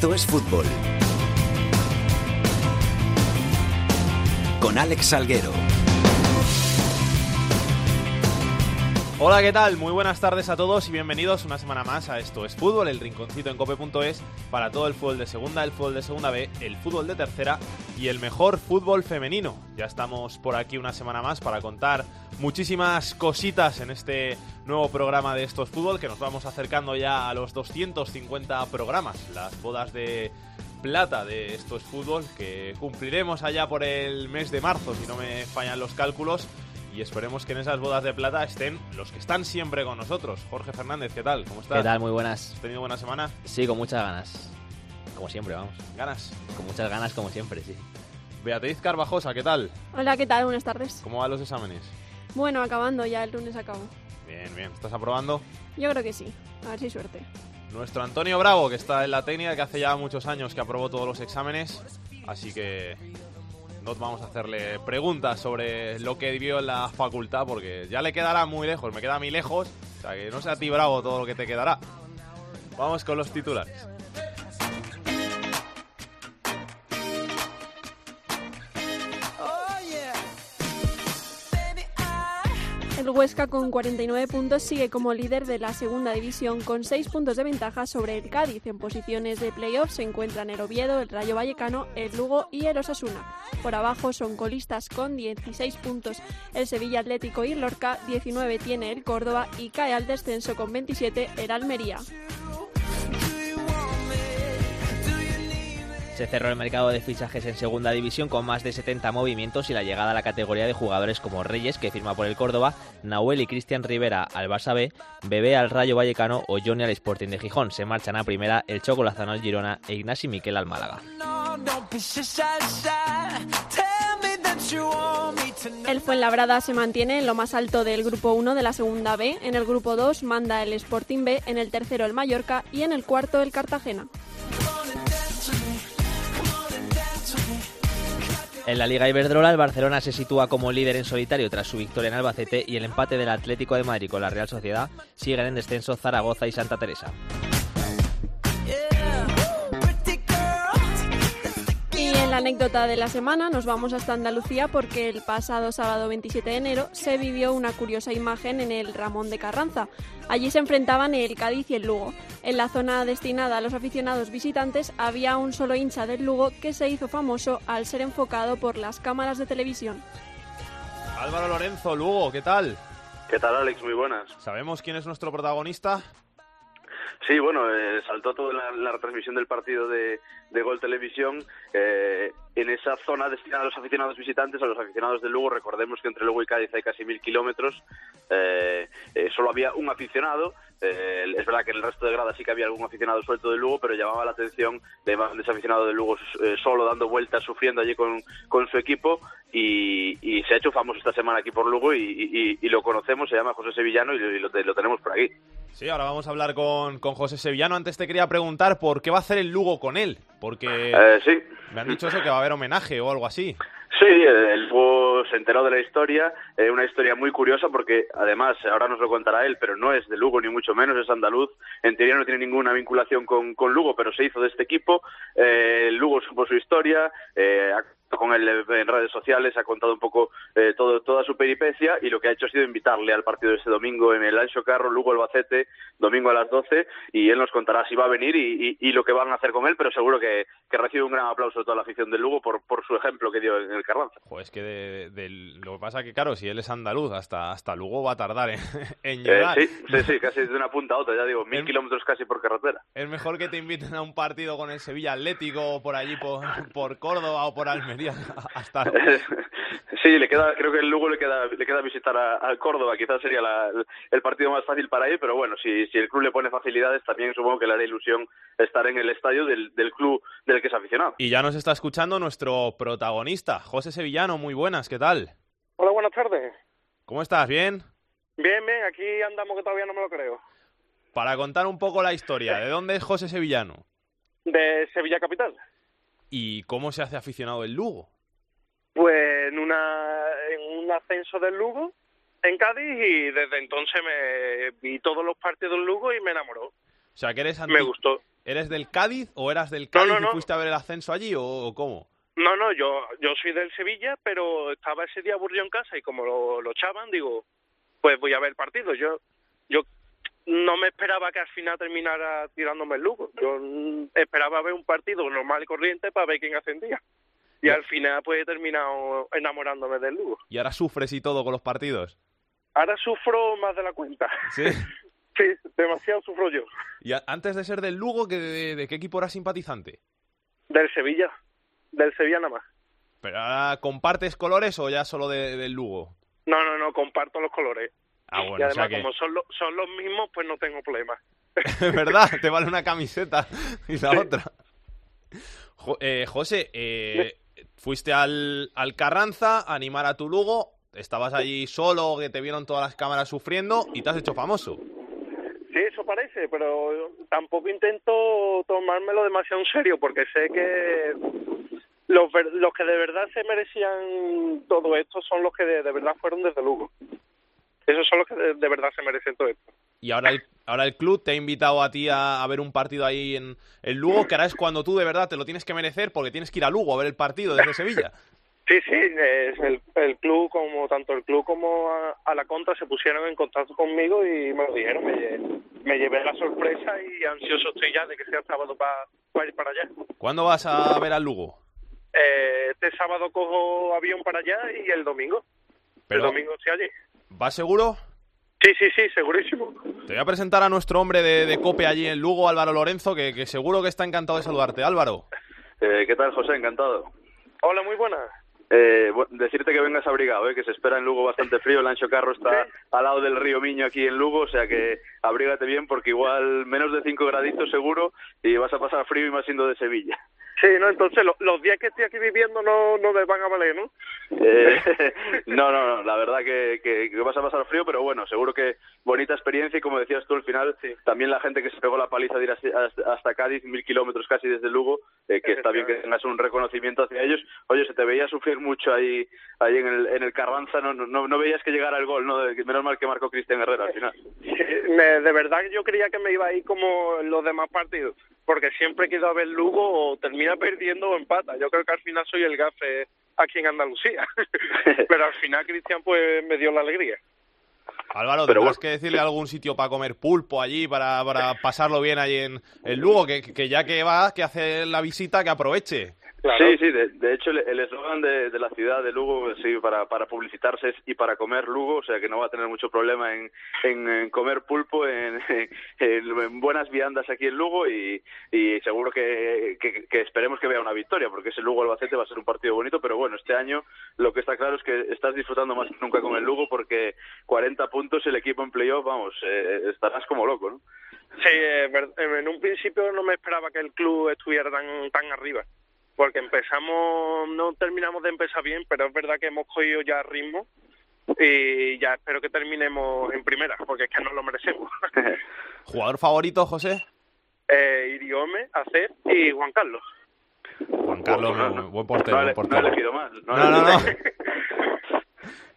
Esto es fútbol. Con Alex Salguero. Hola, ¿qué tal? Muy buenas tardes a todos y bienvenidos una semana más a Esto es Fútbol, el rinconcito en cope.es para todo el fútbol de segunda, el fútbol de segunda B, el fútbol de tercera y el mejor fútbol femenino. Ya estamos por aquí una semana más para contar muchísimas cositas en este nuevo programa de Esto es Fútbol que nos vamos acercando ya a los 250 programas, las bodas de plata de Esto es Fútbol que cumpliremos allá por el mes de marzo si no me fallan los cálculos y esperemos que en esas bodas de plata estén los que están siempre con nosotros. Jorge Fernández, ¿qué tal? ¿Cómo estás? ¿Qué tal? Muy buenas. ¿Has tenido buena semana? Sí, con muchas ganas. Como siempre, vamos. ¿Ganas? Con muchas ganas, como siempre, sí. Beatriz Carvajosa, ¿qué tal? Hola, ¿qué tal? Buenas tardes. ¿Cómo van los exámenes? Bueno, acabando ya, el lunes acabo. Bien, bien. ¿Estás aprobando? Yo creo que sí. A ver si hay suerte. Nuestro Antonio Bravo, que está en la técnica, que hace ya muchos años que aprobó todos los exámenes. Así que no vamos a hacerle preguntas sobre lo que vivió en la facultad, porque ya le quedará muy lejos, me queda a mí lejos, o sea que no sea a ti bravo todo lo que te quedará. Vamos con los titulares. El Huesca con 49 puntos sigue como líder de la segunda división con 6 puntos de ventaja sobre el Cádiz. En posiciones de playoff se encuentran el Oviedo, el Rayo Vallecano, el Lugo y el Osasuna. Por abajo son colistas con 16 puntos el Sevilla Atlético y Lorca, 19 tiene el Córdoba y cae al descenso con 27 el Almería. Se cerró el mercado de fichajes en segunda división con más de 70 movimientos y la llegada a la categoría de jugadores como Reyes, que firma por el Córdoba, Nahuel y Cristian Rivera al Barça B, Bebé al Rayo Vallecano o Johnny al Sporting de Gijón. Se marchan a primera el Choco Lozano al Girona e Ignasi Miquel al Málaga. El Fuenlabrada se mantiene en lo más alto del grupo 1 de la segunda B, en el grupo 2 manda el Sporting B, en el tercero el Mallorca y en el cuarto el Cartagena. En la Liga Iberdrola, el Barcelona se sitúa como líder en solitario tras su victoria en Albacete y el empate del Atlético de Madrid con la Real Sociedad siguen en descenso Zaragoza y Santa Teresa. En la anécdota de la semana nos vamos hasta Andalucía porque el pasado sábado 27 de enero se vivió una curiosa imagen en el Ramón de Carranza. Allí se enfrentaban el Cádiz y el Lugo. En la zona destinada a los aficionados visitantes había un solo hincha del Lugo que se hizo famoso al ser enfocado por las cámaras de televisión. Álvaro Lorenzo, Lugo, ¿qué tal? ¿Qué tal, Alex? Muy buenas. ¿Sabemos quién es nuestro protagonista? Sí, bueno, eh, saltó toda la, la, retransmisión del partido de, de Gol Televisión. Eh, en esa zona destinada a los aficionados visitantes, a los aficionados de Lugo, recordemos que entre Lugo y Cádiz hay casi mil kilómetros, eh, solo había un aficionado. Es verdad que en el resto de gradas sí que había algún aficionado suelto de Lugo, pero llamaba la atención de de ese aficionado de Lugo solo dando vueltas, sufriendo allí con, con su equipo. Y, y, se ha hecho famoso esta semana aquí por Lugo y, y, y lo conocemos, se llama José Sevillano y lo, lo tenemos por aquí. Sí, ahora vamos a hablar con, con, José Sevillano. Antes te quería preguntar por qué va a hacer el Lugo con él. Porque eh, sí. me han dicho eso, que va a haber homenaje o algo así. Sí, el Lugo se enteró de la historia, eh, una historia muy curiosa porque además, ahora nos lo contará él, pero no es de Lugo ni mucho menos, es andaluz. En teoría no tiene ninguna vinculación con, con Lugo, pero se hizo de este equipo. Eh, Lugo supo su historia, eh, con él en redes sociales, ha contado un poco eh, todo, toda su peripecia y lo que ha hecho ha sido invitarle al partido de este domingo en el Ancho Carro, Lugo Albacete, domingo a las 12, y él nos contará si va a venir y, y, y lo que van a hacer con él, pero seguro que, que, recibe un gran aplauso de toda la afición del Lugo por, por su ejemplo que dio en el Carranza. Pues es que de, de, lo que pasa que, claro, si él es andaluz, hasta, hasta Lugo va a tardar en, en llegar. Eh, sí, sí, sí, casi de una punta a otra, ya digo, mil kilómetros casi por carretera. Es mejor que te inviten a un partido con el Sevilla Atlético o por allí, por, por Córdoba o por Almería, hasta Sí, le queda, creo que el Lugo le queda, le queda visitar a, a Córdoba, quizás sería la, el partido más fácil para él, pero bueno, si, si el club le pone facilidades, también supongo que le hará ilusión estar en el estadio del, del club del que es aficionado. Y ya nos está escuchando nuestro protagonista, José Sevillano, muy buenas, ¿qué tal? Hola, buenas tardes. ¿Cómo estás? ¿Bien? Bien, bien, aquí andamos que todavía no me lo creo. Para contar un poco la historia, ¿de dónde es José Sevillano? De Sevilla Capital. ¿Y cómo se hace aficionado el Lugo? Pues en, una, en un ascenso del Lugo en Cádiz y desde entonces me vi todos los partidos del Lugo y me enamoró. O sea, que eres anti, me gustó. ¿Eres del Cádiz o eras del Cádiz no, y no. fuiste a ver el ascenso allí o, o cómo? No, no, yo, yo soy del Sevilla, pero estaba ese día aburrido en casa y como lo, lo echaban, digo, pues voy a ver el partido. Yo, yo no me esperaba que al final terminara tirándome el Lugo. Yo mm, esperaba ver un partido normal y corriente para ver quién ascendía. Y al final pues he terminado enamorándome del Lugo. Y ahora sufres y todo con los partidos. Ahora sufro más de la cuenta. Sí. Sí, demasiado sufro yo. Y antes de ser del Lugo, ¿que de, de qué equipo eras simpatizante? Del Sevilla. Del Sevilla nada más. ¿Pero ahora compartes colores o ya solo de- del Lugo? No, no, no, comparto los colores. Ah, y bueno, o además, sea que... como son, lo- son los mismos, pues no tengo problema. ¿Verdad? Te vale una camiseta y la otra. Jo- eh, José, eh, fuiste al, al Carranza a animar a tu Lugo. Estabas allí solo, que te vieron todas las cámaras sufriendo y te has hecho famoso. Sí, eso parece, pero tampoco intento tomármelo demasiado en serio porque sé que los, los que de verdad se merecían todo esto son los que de, de verdad fueron desde Lugo. Esos son los que de, de verdad se merecen todo esto. Y ahora el, ahora el club te ha invitado a ti a, a ver un partido ahí en el Lugo, que ahora es cuando tú de verdad te lo tienes que merecer porque tienes que ir a Lugo a ver el partido desde Sevilla. Sí, sí, es el, el club, como tanto el club como a, a la contra se pusieron en contacto conmigo y me lo dijeron. Me, lle- me llevé la sorpresa y ansioso estoy ya de que sea sábado para ir para allá. ¿Cuándo vas a ver al Lugo? Eh, este sábado cojo avión para allá y el domingo. Pero- El domingo estoy allí. ¿Vas seguro? Sí, sí, sí, segurísimo. Te voy a presentar a nuestro hombre de, de COPE allí en Lugo, Álvaro Lorenzo, que, que seguro que está encantado de saludarte. Álvaro. Eh, ¿Qué tal, José? Encantado. Hola, muy buenas. Eh, decirte que vengas abrigado, ¿eh? que se espera en Lugo bastante frío. El Ancho Carro está Sí. al lado del río Miño aquí en Lugo, o sea que abrígate bien porque igual menos de 5 graditos seguro y vas a pasar frío y más siendo de Sevilla. Sí, no, entonces lo- los días que estoy aquí viviendo no, no me van a valer, ¿no? Eh, no, no, no, la verdad que, que, que vas a pasar frío, pero bueno, seguro que bonita experiencia y como decías tú al final, también la gente que se pegó la paliza de ir hasta, Cádiz, mil kilómetros casi desde Lugo, eh, que está bien que tengas un reconocimiento hacia ellos. Oye, se te veía sufrir mucho ahí, ahí en, el, en el Carranza, no, no, no veías que llegara el gol, ¿no? Menos mal que marcó Cristian Herrera al final. Sí, me- de verdad que yo creía que me iba a ir como en los demás partidos, porque siempre que he ido a ver Lugo o termina perdiendo o empata. Yo creo que al final soy el gafe aquí en Andalucía. Pero al final Cristian pues me dio la alegría. Álvaro, tendrás bueno. que decirle algún sitio para comer pulpo allí, para, para pasarlo bien allí en, en Lugo, que, que ya que va, que hace la visita, que aproveche. Claro. Sí, sí, de, de hecho el eslogan de, de la ciudad de Lugo, sí, para, para publicitarse es y para comer Lugo, o sea que no va a tener mucho problema en, en, en comer pulpo, en, en- en buenas viandas aquí en Lugo y, y seguro que, que, que esperemos que vea una victoria, porque ese Lugo-Albacete va a ser un partido bonito, pero bueno, este año lo que está claro es que estás disfrutando más que nunca con el Lugo porque 40 puntos el equipo en playoff, vamos, eh, estarás como loco, ¿no? Sí, eh, ver- en un principio no me esperaba que el club estuviera tan tan arriba, porque empezamos, no terminamos de empezar bien, pero es verdad que hemos cogido ya ritmo y ya espero que terminemos en primera, porque es que no lo merecemos. ¿Jugador favorito, José? eh, Iriome, Acer y Juan Carlos. Juan Carlos, Bueno, no, no- buen portero, no, he- buen no he portero. elegido más. No, no, no.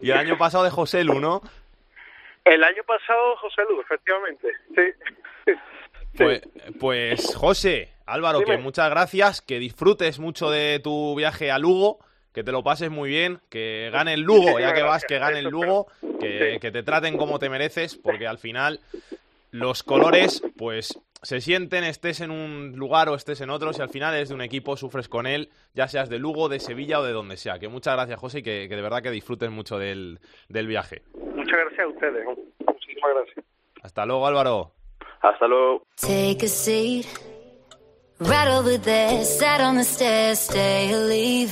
Y el año pasado de José Lu, ¿no? El año pasado José Luz, efectivamente, sí. Pues, pues José, Álvaro, Dime. que muchas gracias, que disfrutes mucho de tu viaje a Lugo, que te lo pases muy bien, que gane el Lugo, ya que vas, que gane el Lugo, que, te traten como te mereces, porque al final los colores, pues se sienten, estés en un lugar o estés en otro, si al final eres de un equipo, sufres con él, ya seas de Lugo, de Sevilla o de donde sea. Que muchas gracias, José, y que, que de verdad que disfrutes mucho del, del viaje. Muchas gracias a ustedes. Muchísimas gracias. Hasta luego, Álvaro. Hasta luego. Take a seat.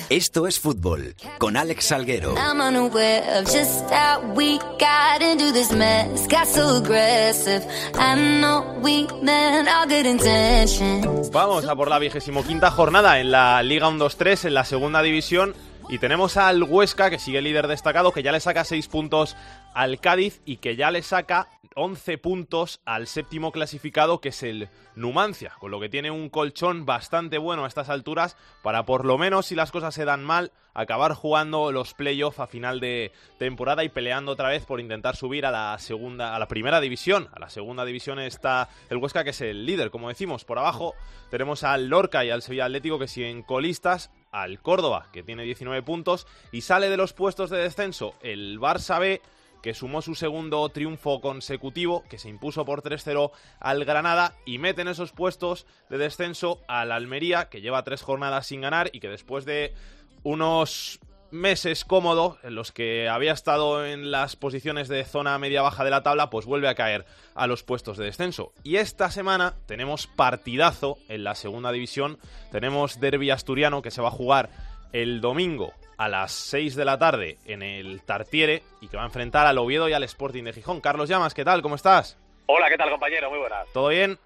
Esto es fútbol con Alex Salguero. I'm unaware of just how we got into this mess. Got so aggressive. I know we meant all good intentions. Vamos a por la vigésimo quinta jornada en la Liga 1-2-3, en la segunda división. Y tenemos al Huesca, que sigue líder destacado, que ya le saca 6 puntos al Cádiz y que ya le saca 11 puntos al séptimo clasificado, que es el Numancia, con lo que tiene un colchón bastante bueno a estas alturas para por lo menos, si las cosas se dan mal, acabar jugando los playoffs a final de temporada y peleando otra vez por intentar subir a la segunda, a la primera división. A la segunda división está el Huesca, que es el líder, como decimos. Por abajo tenemos al Lorca y al Sevilla Atlético, que siguen colistas, al Córdoba, que tiene 19 puntos, y sale de los puestos de descenso el Barça B que sumó su segundo triunfo consecutivo, que se impuso por 3-0 al Granada y mete en esos puestos de descenso al Almería, que lleva tres jornadas sin ganar y que después de unos meses cómodos en los que había estado en las posiciones de zona media-baja de la tabla, pues vuelve a caer a los puestos de descenso. Y esta semana tenemos partidazo en la segunda división, tenemos derby asturiano que se va a jugar el domingo a las 6 de la tarde en el Tartiere y que va a enfrentar al Oviedo y al Sporting de Gijón. Carlos Llamas, ¿qué tal? ¿Cómo estás? Hola, ¿qué tal compañero? Muy buenas. ¿Todo bien?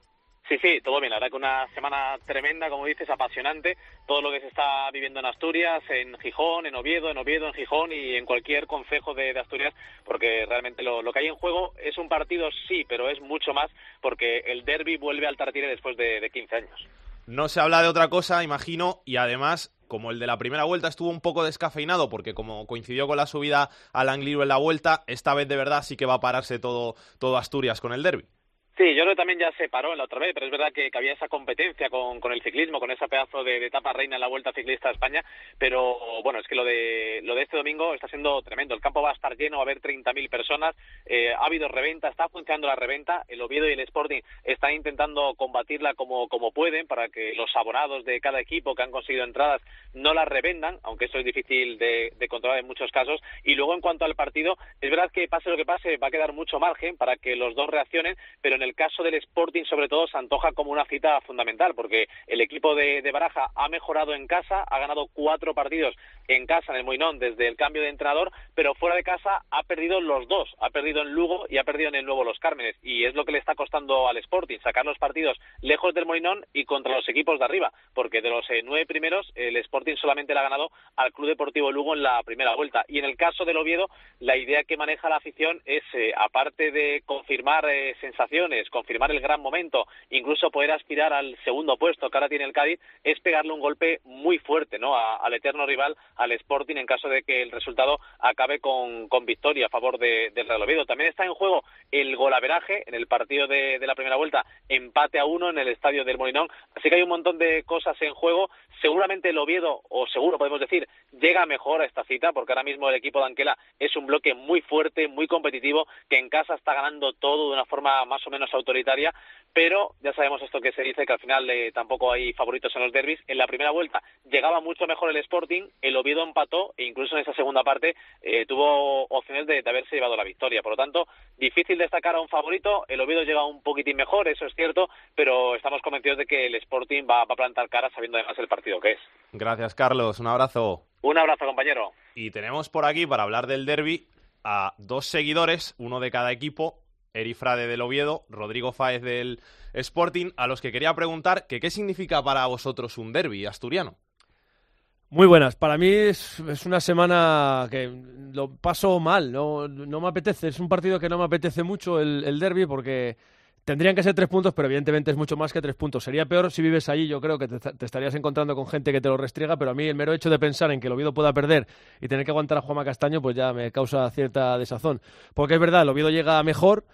Sí, sí, todo bien. La verdad que una semana tremenda, como dices, apasionante. Todo lo que se está viviendo en Asturias, en Gijón, en Oviedo, en Oviedo, en Gijón y en cualquier concejo de, Asturias, porque realmente lo, que hay en juego es un partido, sí, pero es mucho más porque el derby vuelve al Tartiere después de, de 15 años. No se habla de otra cosa, imagino, y además como el de la primera vuelta estuvo un poco descafeinado porque como coincidió con la subida al Angliru en la vuelta, esta vez de verdad sí que va a pararse todo, todo Asturias con el derby. Sí, yo creo que también ya se paró en la otra vez, pero es verdad que, había esa competencia con, con, el ciclismo, con ese pedazo de, etapa reina en la Vuelta Ciclista a España, pero bueno, es que lo de, lo de este domingo está siendo tremendo. El campo va a estar lleno, va a haber 30.000 personas, eh, ha habido reventa, está funcionando la reventa, el Oviedo y el Sporting están intentando combatirla como, como pueden para que los abonados de cada equipo que han conseguido entradas no las revendan, aunque eso es difícil de, de controlar en muchos casos. Y luego en cuanto al partido, es verdad que pase lo que pase, va a quedar mucho margen para que los dos reaccionen, pero en el caso del Sporting, sobre todo, se antoja como una cita fundamental, porque el equipo de, Baraja ha mejorado en casa, ha ganado cuatro partidos en casa en el Moinón desde el cambio de entrenador, pero fuera de casa ha perdido los dos, ha perdido en Lugo y ha perdido en el Nuevo Los Cármenes, y es lo que le está costando al Sporting, sacar los partidos lejos del Moinón y contra los equipos de arriba, porque de los eh, nueve primeros, el Sporting solamente le ha ganado al Club Deportivo Lugo en la primera vuelta. Y en el caso del Oviedo, la idea que maneja la afición es, eh, aparte de confirmar eh, sensaciones, confirmar el gran momento, incluso poder aspirar al segundo puesto que ahora tiene el Cádiz, es pegarle un golpe muy fuerte ¿no? al eterno rival, al Sporting, en caso de que el resultado acabe con, victoria a favor de, del Real Oviedo. También está en juego el golaveraje en el partido de, de la primera vuelta, empate a uno en el estadio del Molinón. Así que hay un montón de cosas en juego. Seguramente el Oviedo, o seguro podemos decir, llega mejor a esta cita, porque ahora mismo el equipo de Anquela es un bloque muy fuerte, muy competitivo, que en casa está ganando todo de una forma más o menos autoritaria pero ya sabemos esto que se dice, que al final eh, tampoco hay favoritos en los derbis. En la primera vuelta llegaba mucho mejor el Sporting, el Oviedo empató e incluso en esa segunda parte eh, tuvo opciones de, haberse llevado la victoria. Por lo tanto, difícil destacar a un favorito, el Oviedo llega un poquitín mejor, eso es cierto, pero estamos convencidos de que el Sporting va, va a plantar cara sabiendo además el partido que es. Gracias, Carlos. Un abrazo. Un abrazo, compañero. Y tenemos por aquí, para hablar del derby, a dos seguidores, uno de cada equipo, Eri Frade del Oviedo, Rodrigo Fáez del Sporting, a los que quería preguntar que qué significa para vosotros un derby asturiano. Muy buenas. Para mí es, una semana que lo paso mal, no, no, me apetece. Es un partido que no me apetece mucho el, el derby porque tendrían que ser tres puntos, pero evidentemente es mucho más que tres puntos. Sería peor si vives allí, yo creo que te, estarías encontrando con gente que te lo restriega, pero a mí el mero hecho de pensar en que el Oviedo pueda perder y tener que aguantar a Juanma Castaño, pues ya me causa cierta desazón. Porque es verdad, el Oviedo llega mejor,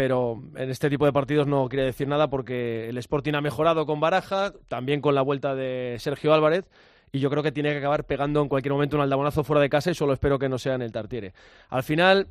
pero en este tipo de partidos no quiere decir nada porque el Sporting ha mejorado con Baraja, también con la vuelta de Sergio Álvarez, y yo creo que tiene que acabar pegando en cualquier momento un aldabonazo fuera de casa y solo espero que no sea en el Tartiere. Al final,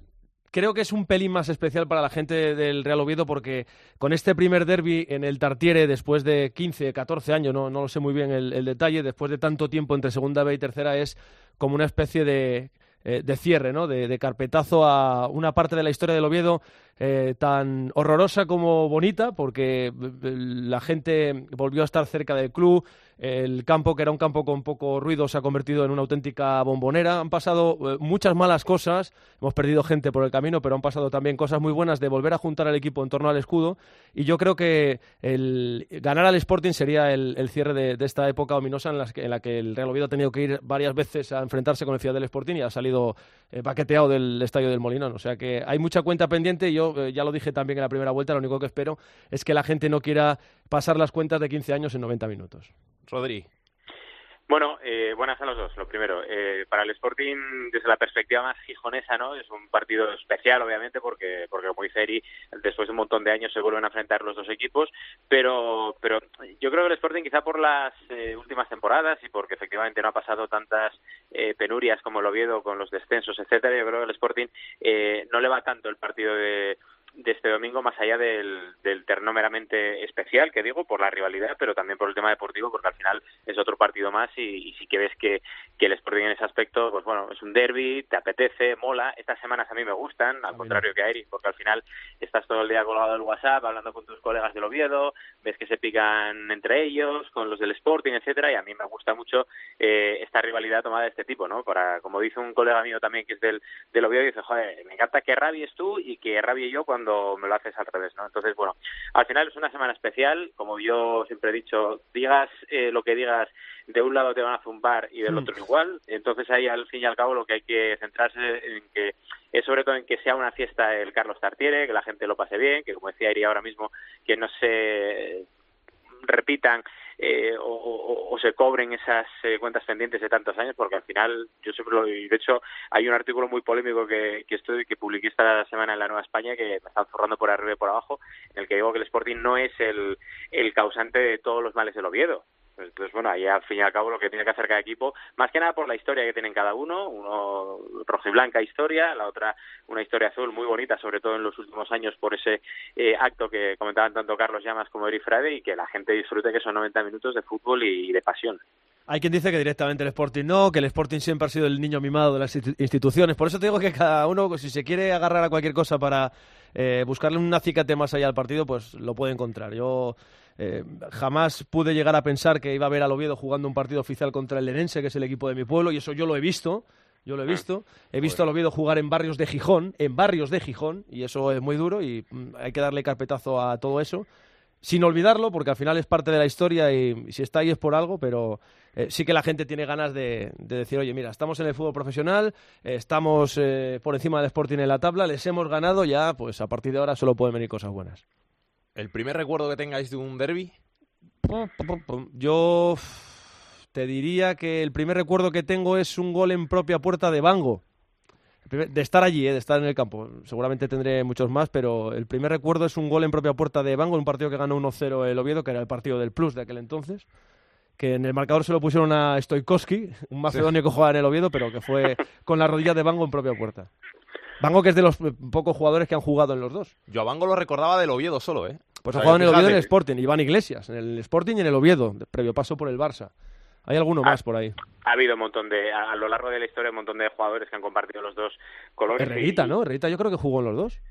creo que es un pelín más especial para la gente del Real Oviedo porque con este primer derby en el Tartiere, después de 15, 14 años, no, no lo sé muy bien el detalle, después de tanto tiempo entre segunda B y tercera, es como una especie de eh, de cierre, ¿no? De, carpetazo a una parte de la historia del Oviedo. Eh, tan horrorosa como bonita, porque eh, la gente volvió a estar cerca del club, el campo, que era un campo con poco ruido, se ha convertido en una auténtica bombonera. Han pasado eh, muchas malas cosas, hemos perdido gente por el camino, pero han pasado también cosas muy buenas de volver a juntar al equipo en torno al escudo. Y yo creo que el ganar al Sporting sería el, cierre de, esta época ominosa en, la que el Real Oviedo ha tenido que ir varias veces a enfrentarse con el Ciudad del Sporting y ha salido eh, paqueteado del estadio del Molinón. O sea que hay mucha cuenta pendiente y yo ya lo dije también en la primera vuelta, lo único que espero es que la gente no quiera pasar las cuentas de 15 años en 90 minutos. Rodri. Bueno, eh, buenas a los dos. Lo primero, eh, para el Sporting, desde la perspectiva más gijonesa, ¿no? Es un partido especial, obviamente, porque, porque como dice Eri, después de un montón de años se vuelven a enfrentar los dos equipos, pero, pero yo creo que el Sporting, quizá por las eh, últimas temporadas y porque efectivamente no ha pasado tantas eh, penurias como el Oviedo con los descensos, etcétera, yo creo que el Sporting eh, no le va tanto el partido de de este domingo, más allá del, del terno meramente especial, que digo, por la rivalidad, pero también por el tema deportivo, porque al final es otro partido más y, y sí que ves que, que el Sporting en ese aspecto, pues bueno, es un derby, te apetece, mola. Estas semanas a mí me gustan, al contrario que a Eric, porque al final estás todo el día colgado del WhatsApp, hablando con tus colegas del Oviedo, ves que se pican entre ellos, con los del Sporting, etcétera, y a mí me gusta mucho eh, esta rivalidad tomada de este tipo, ¿no? Para, como dice un colega mío también que es del, del Oviedo, dice, joder, me encanta que rabies tú y que rabie yo cuando me lo haces al revés, ¿no? Entonces, bueno, al final es una semana especial, como yo siempre he dicho, digas eh, lo que digas, de un lado te van a zumbar y del otro igual, entonces ahí al fin y al cabo lo que hay que centrarse en que es sobre todo en que sea una fiesta el Carlos Tartiere, que la gente lo pase bien, que como decía Iri ahora mismo, que no se repitan eh, o, se cobren esas eh, cuentas pendientes de tantos años, porque al final yo siempre lo y de hecho hay un artículo muy polémico que, que estoy que publiqué esta semana en la Nueva España que me están zurrando por arriba y por abajo, en el que digo que el Sporting no es el, el causante de todos los males del Oviedo. Entonces, bueno, ahí al fin y al cabo lo que tiene que hacer cada equipo, más que nada por la historia que tienen cada uno, uno rojo y blanca historia, la otra una historia azul muy bonita, sobre todo en los últimos años por ese eh, acto que comentaban tanto Carlos Llamas como Eri Frade y que la gente disfrute que son 90 minutos de fútbol y de pasión. Hay quien dice que directamente el Sporting no, que el Sporting siempre ha sido el niño mimado de las instituciones. Por eso te digo que cada uno, si se quiere agarrar a cualquier cosa para eh, buscarle un acicate más allá al partido, pues lo puede encontrar. Yo eh, jamás pude llegar a pensar que iba a ver al Oviedo jugando un partido oficial contra el Lenense, que es el equipo de mi pueblo, y eso yo lo he visto. Yo lo he visto. He visto al Oviedo jugar en barrios de Gijón, en barrios de Gijón, y eso es muy duro y mm, hay que darle carpetazo a todo eso sin olvidarlo, porque al final es parte de la historia y, si está ahí es por algo, pero eh, sí que la gente tiene ganas de, decir, oye, mira, estamos en el fútbol profesional, eh, estamos eh, por encima del Sporting en la tabla, les hemos ganado, ya, pues a partir de ahora solo pueden venir cosas buenas. ¿El primer recuerdo que tengáis de un derby? Yo te diría que el primer recuerdo que tengo es un gol en propia puerta de Bango de estar allí, eh, de estar en el campo. Seguramente tendré muchos más, pero el primer recuerdo es un gol en propia puerta de Bango, un partido que ganó 1-0 el Oviedo, que era el partido del Plus de aquel entonces. Que en el marcador se lo pusieron a Stoikowski, un macedonio que jugaba en el Oviedo, pero que fue con la rodilla de Bango en propia puerta. Bango, que es de los pocos jugadores que han jugado en los dos. Yo a Bango lo recordaba del Oviedo solo, ¿eh? Pues ha jugado en el Oviedo y en el Sporting, Iván Iglesias, en el Sporting y en el Oviedo, previo paso por el Barça. ¿Hay alguno más por ahí? Ha habido un montón de, a, lo largo de la historia, un montón de jugadores que han compartido los dos colores. Herrerita, ¿no? Herrerita yo creo que jugó en los dos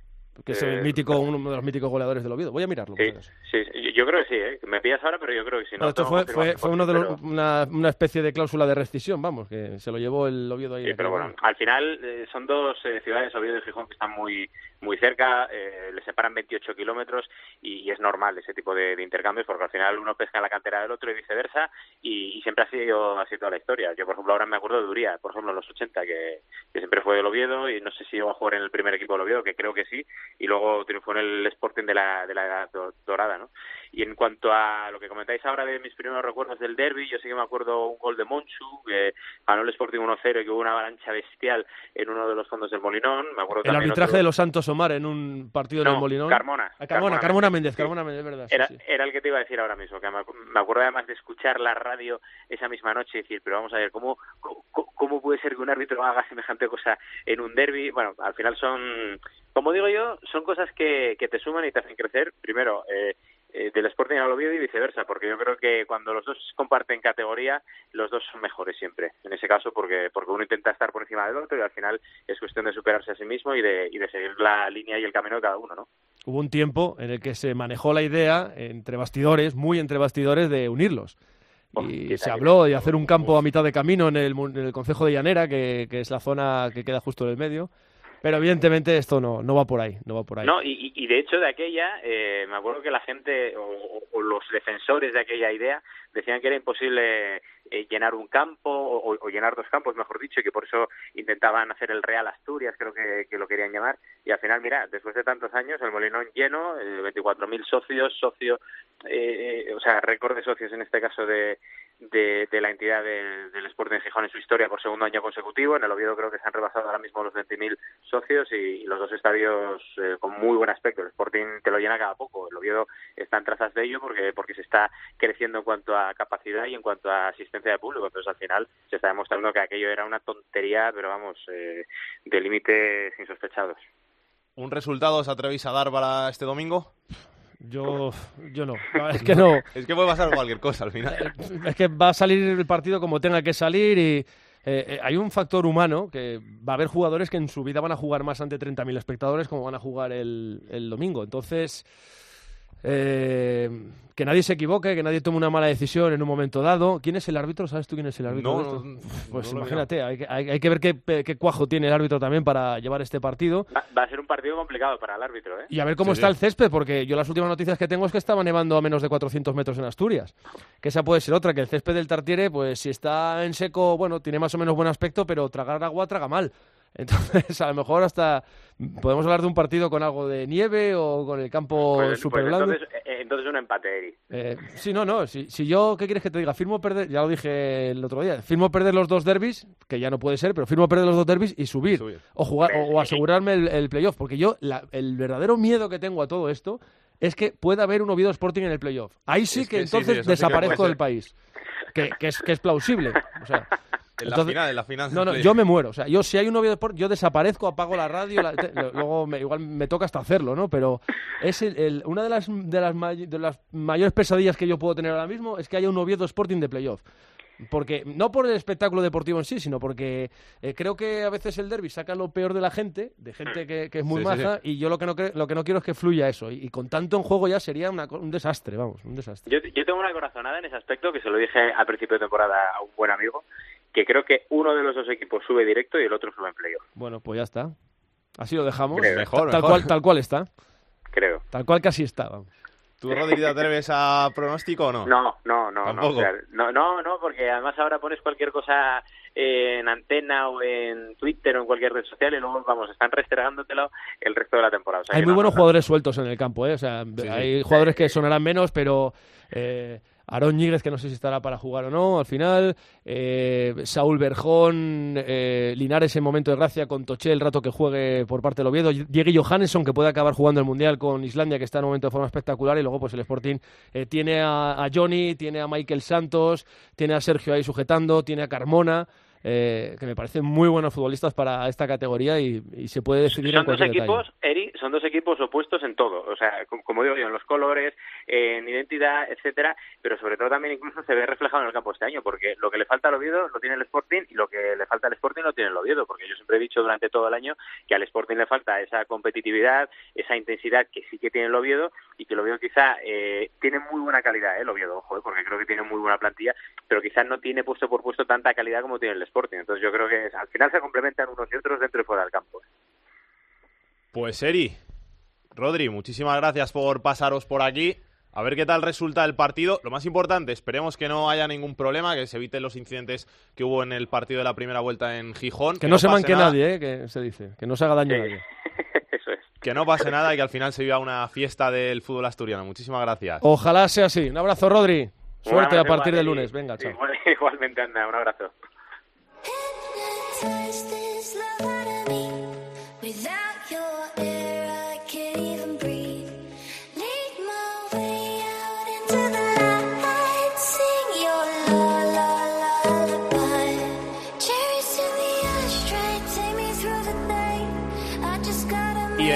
que es el eh, mítico, uno de los míticos goleadores del Oviedo. Voy a mirarlo. Sí, sí, yo creo que sí, ¿eh? me pillas ahora, pero yo creo que sí. No, esto fue, fue, fue uno de una, una, especie de cláusula de rescisión, vamos, que se lo llevó el Oviedo ahí. Sí, pero bueno, al final eh, son dos eh, ciudades, Oviedo y Gijón, que están muy muy cerca, eh, le separan 28 kilómetros y, es normal ese tipo de, intercambios porque al final uno pesca en la cantera del otro y viceversa y, siempre ha sido así toda la historia. Yo, por ejemplo, ahora me acuerdo de Duría, por ejemplo, en los 80, que, que siempre fue del Oviedo y no sé si llegó a jugar en el primer equipo del Oviedo, que creo que sí, y luego triunfó con el Sporting de la, de la Edad Dorada, ¿no? Y en cuanto a lo que comentáis ahora de mis primeros recuerdos del derby, yo sí que me acuerdo un gol de Monchu, que ganó el Sporting 1-0 y que hubo una avalancha bestial en uno de los fondos del Molinón. Me acuerdo el arbitraje de los Santos Omar en un partido en el Molinón. Carmona. Ah, Carmona, Carmona, Méndez, Carmona Méndez, verdad. era, era el que te iba a decir ahora mismo, que me acuerdo además de escuchar la radio esa misma noche y decir, pero vamos a ver, ¿cómo, cómo, puede ser que un árbitro haga semejante cosa en un derby? Bueno, al final son como digo yo, son cosas que, que te suman y te hacen crecer. Primero, eh, eh, del Sporting al Oviedo y viceversa, porque yo creo que cuando los dos comparten categoría, los dos son mejores siempre. En ese caso, porque porque uno intenta estar por encima del otro y al final es cuestión de superarse a sí mismo y de, y de seguir la línea y el camino de cada uno, ¿no? Hubo un tiempo en el que se manejó la idea entre bastidores, muy entre bastidores, de unirlos. Y se habló de hacer un campo a mitad de camino en el, en el Concejo de Llanera, que, que es la zona que queda justo en el medio. Pero evidentemente esto no, no va por ahí, no va por ahí. No, y, y de hecho de aquella, eh, me acuerdo que la gente o, o, los defensores de aquella idea decían que era imposible eh, llenar un campo o, o, llenar dos campos, mejor dicho, y que por eso intentaban hacer el Real Asturias, creo que, lo querían llamar. Y al final, mira, después de tantos años, el Molinón lleno, eh, 24.000 socios, socio, eh, o sea, récord de socios en este caso de, de, la entidad de, del Sporting Gijón en su historia por segundo año consecutivo. En el Oviedo creo que se han rebasado ahora mismo los 20.000 socios y, y, los dos estadios eh, con muy buen aspecto. El Sporting te lo llena cada poco. El Oviedo está en trazas de ello porque, porque se está creciendo en cuanto a capacidad y en cuanto a asistencia de público. Entonces al final se está demostrando que aquello era una tontería, pero vamos, eh, de límites insospechados. ¿Un resultado os atrevéis a dar para este domingo? Yo, yo no. Es que no. es que puede pasar cualquier cosa al final. Es que va a salir el partido como tenga que salir y eh, hay un factor humano que va a haber jugadores que en su vida van a jugar más ante 30.000 espectadores como van a jugar el, el domingo. Entonces, eh, que nadie se equivoque, que nadie tome una mala decisión en un momento dado. ¿Quién es el árbitro? ¿Sabes tú quién es el árbitro? No, no pues no imagínate, hay que, hay, hay que ver qué, qué, cuajo tiene el árbitro también para llevar este partido. Va, va, a ser un partido complicado para el árbitro, ¿eh? Y a ver cómo sí, está sí. el césped, porque yo las últimas noticias que tengo es que estaba nevando a menos de 400 metros en Asturias. Que esa puede ser otra, que el césped del Tartiere, pues si está en seco, bueno, tiene más o menos buen aspecto, pero tragar agua traga mal. Entonces, a lo mejor hasta podemos hablar de un partido con algo de nieve o con el campo pues, super pues blando. Entonces, entonces, un empate, Eri. Eh, sí, no, no. Si, si, yo, ¿qué quieres que te diga? Firmo perder, ya lo dije el otro día, firmo perder los dos derbis, que ya no puede ser, pero firmo perder los dos derbis y subir. subir. O, jugar, o, o, asegurarme el, el playoff. Porque yo, la, el verdadero miedo que tengo a todo esto es que pueda haber un Oviedo Sporting en el playoff. Ahí sí es que, que, entonces sí, desaparezco sí del país. Que, que, es, que es plausible. O sea, en la Entonces, final, en la final. No, no, yo me muero. O sea, yo si hay un novio de sport, yo desaparezco, apago la radio, la, te, luego me, igual me toca hasta hacerlo, ¿no? Pero es el, el, una de las, de, las may, de las mayores pesadillas que yo puedo tener ahora mismo es que haya un Oviedo Sporting de playoff. Porque, no por el espectáculo deportivo en sí, sino porque eh, creo que a veces el derby saca lo peor de la gente, de gente que, que es muy sí, maja, sí, sí. y yo lo que, no lo que no quiero es que fluya eso. Y, y con tanto en juego ya sería una, un desastre, vamos, un desastre. Yo, yo tengo una corazonada en ese aspecto, que se lo dije al principio de temporada a un buen amigo, que creo que uno de los dos equipos sube directo y el otro sube en playoff. Bueno, pues ya está. Así lo dejamos. Creo. Mejor, tal, mejor. Cual, tal cual está. Creo. Tal cual casi está, vamos. ¿Tú, Rodri, te atreves a pronóstico o no? No, no, no. ¿Tampoco? No, o sea, no, no, no, porque además ahora pones cualquier cosa en antena o en Twitter o en cualquier red social y luego, vamos, están restregándotelo el resto de la temporada. O sea, hay muy no, buenos no, jugadores sueltos en el campo, ¿eh? O sea, sí, hay sí. jugadores que sonarán menos, pero... Eh, Aarón Ñíguez, que no sé si estará para jugar o no, al final. Eh, Saúl Berjón, eh, Linares en momento de gracia con Toché el rato que juegue por parte del Oviedo. Diego Johannesson, que puede acabar jugando el Mundial con Islandia, que está en un momento de forma espectacular. Y luego, pues el Sporting eh, tiene a, a, Johnny, tiene a Michael Santos, tiene a Sergio ahí sujetando, tiene a Carmona. Eh, que me parecen muy buenos futbolistas para esta categoría y, y se puede decidir son en dos equipos, detalle. Eri, son dos equipos opuestos en todo, o sea, como digo yo, en los colores, en identidad, etcétera, pero sobre todo también incluso se ve reflejado en el campo este año, porque lo que le falta al Oviedo lo tiene el Sporting y lo que le falta al Sporting lo tiene el Oviedo, porque yo siempre he dicho durante todo el año que al Sporting le falta esa competitividad, esa intensidad que sí que tiene el Oviedo y que el Oviedo quizá eh, tiene muy buena calidad, ¿eh? el Oviedo, ojo, ¿eh? porque creo que tiene muy buena plantilla, pero quizás no tiene puesto por puesto tanta calidad como tiene el Sporting, entonces yo creo que al final se complementan unos y otros dentro y fuera del campo. Pues Eri, Rodri, muchísimas gracias por pasaros por aquí. A ver qué tal resulta el partido. Lo más importante, esperemos que no haya ningún problema, que se eviten los incidentes que hubo en el partido de la primera vuelta en Gijón. Que, que no, no, se manque nada. nadie, ¿eh? que se dice. Que no se haga daño a nadie. Eso es. Que no pase nada y que al final se viva una fiesta del fútbol asturiano. Muchísimas gracias. Ojalá sea así. Un abrazo, Rodri. Suerte a partir del lunes. Venga, chao. Igual, igualmente, anda. Un abrazo. Slow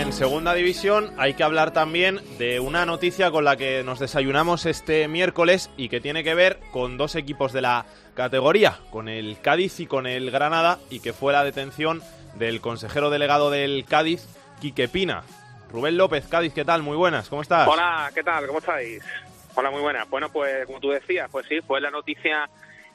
en segunda división hay que hablar también de una noticia con la que nos desayunamos este miércoles y que tiene que ver con dos equipos de la categoría, con el Cádiz y con el Granada, y que fue la detención del consejero delegado del Cádiz, Quique Pina. Rubén López, Cádiz, ¿qué tal? Muy buenas, ¿cómo estás? Hola, ¿qué tal? ¿Cómo estáis? Hola, muy buenas. Bueno, pues como tú decías, pues sí, fue la noticia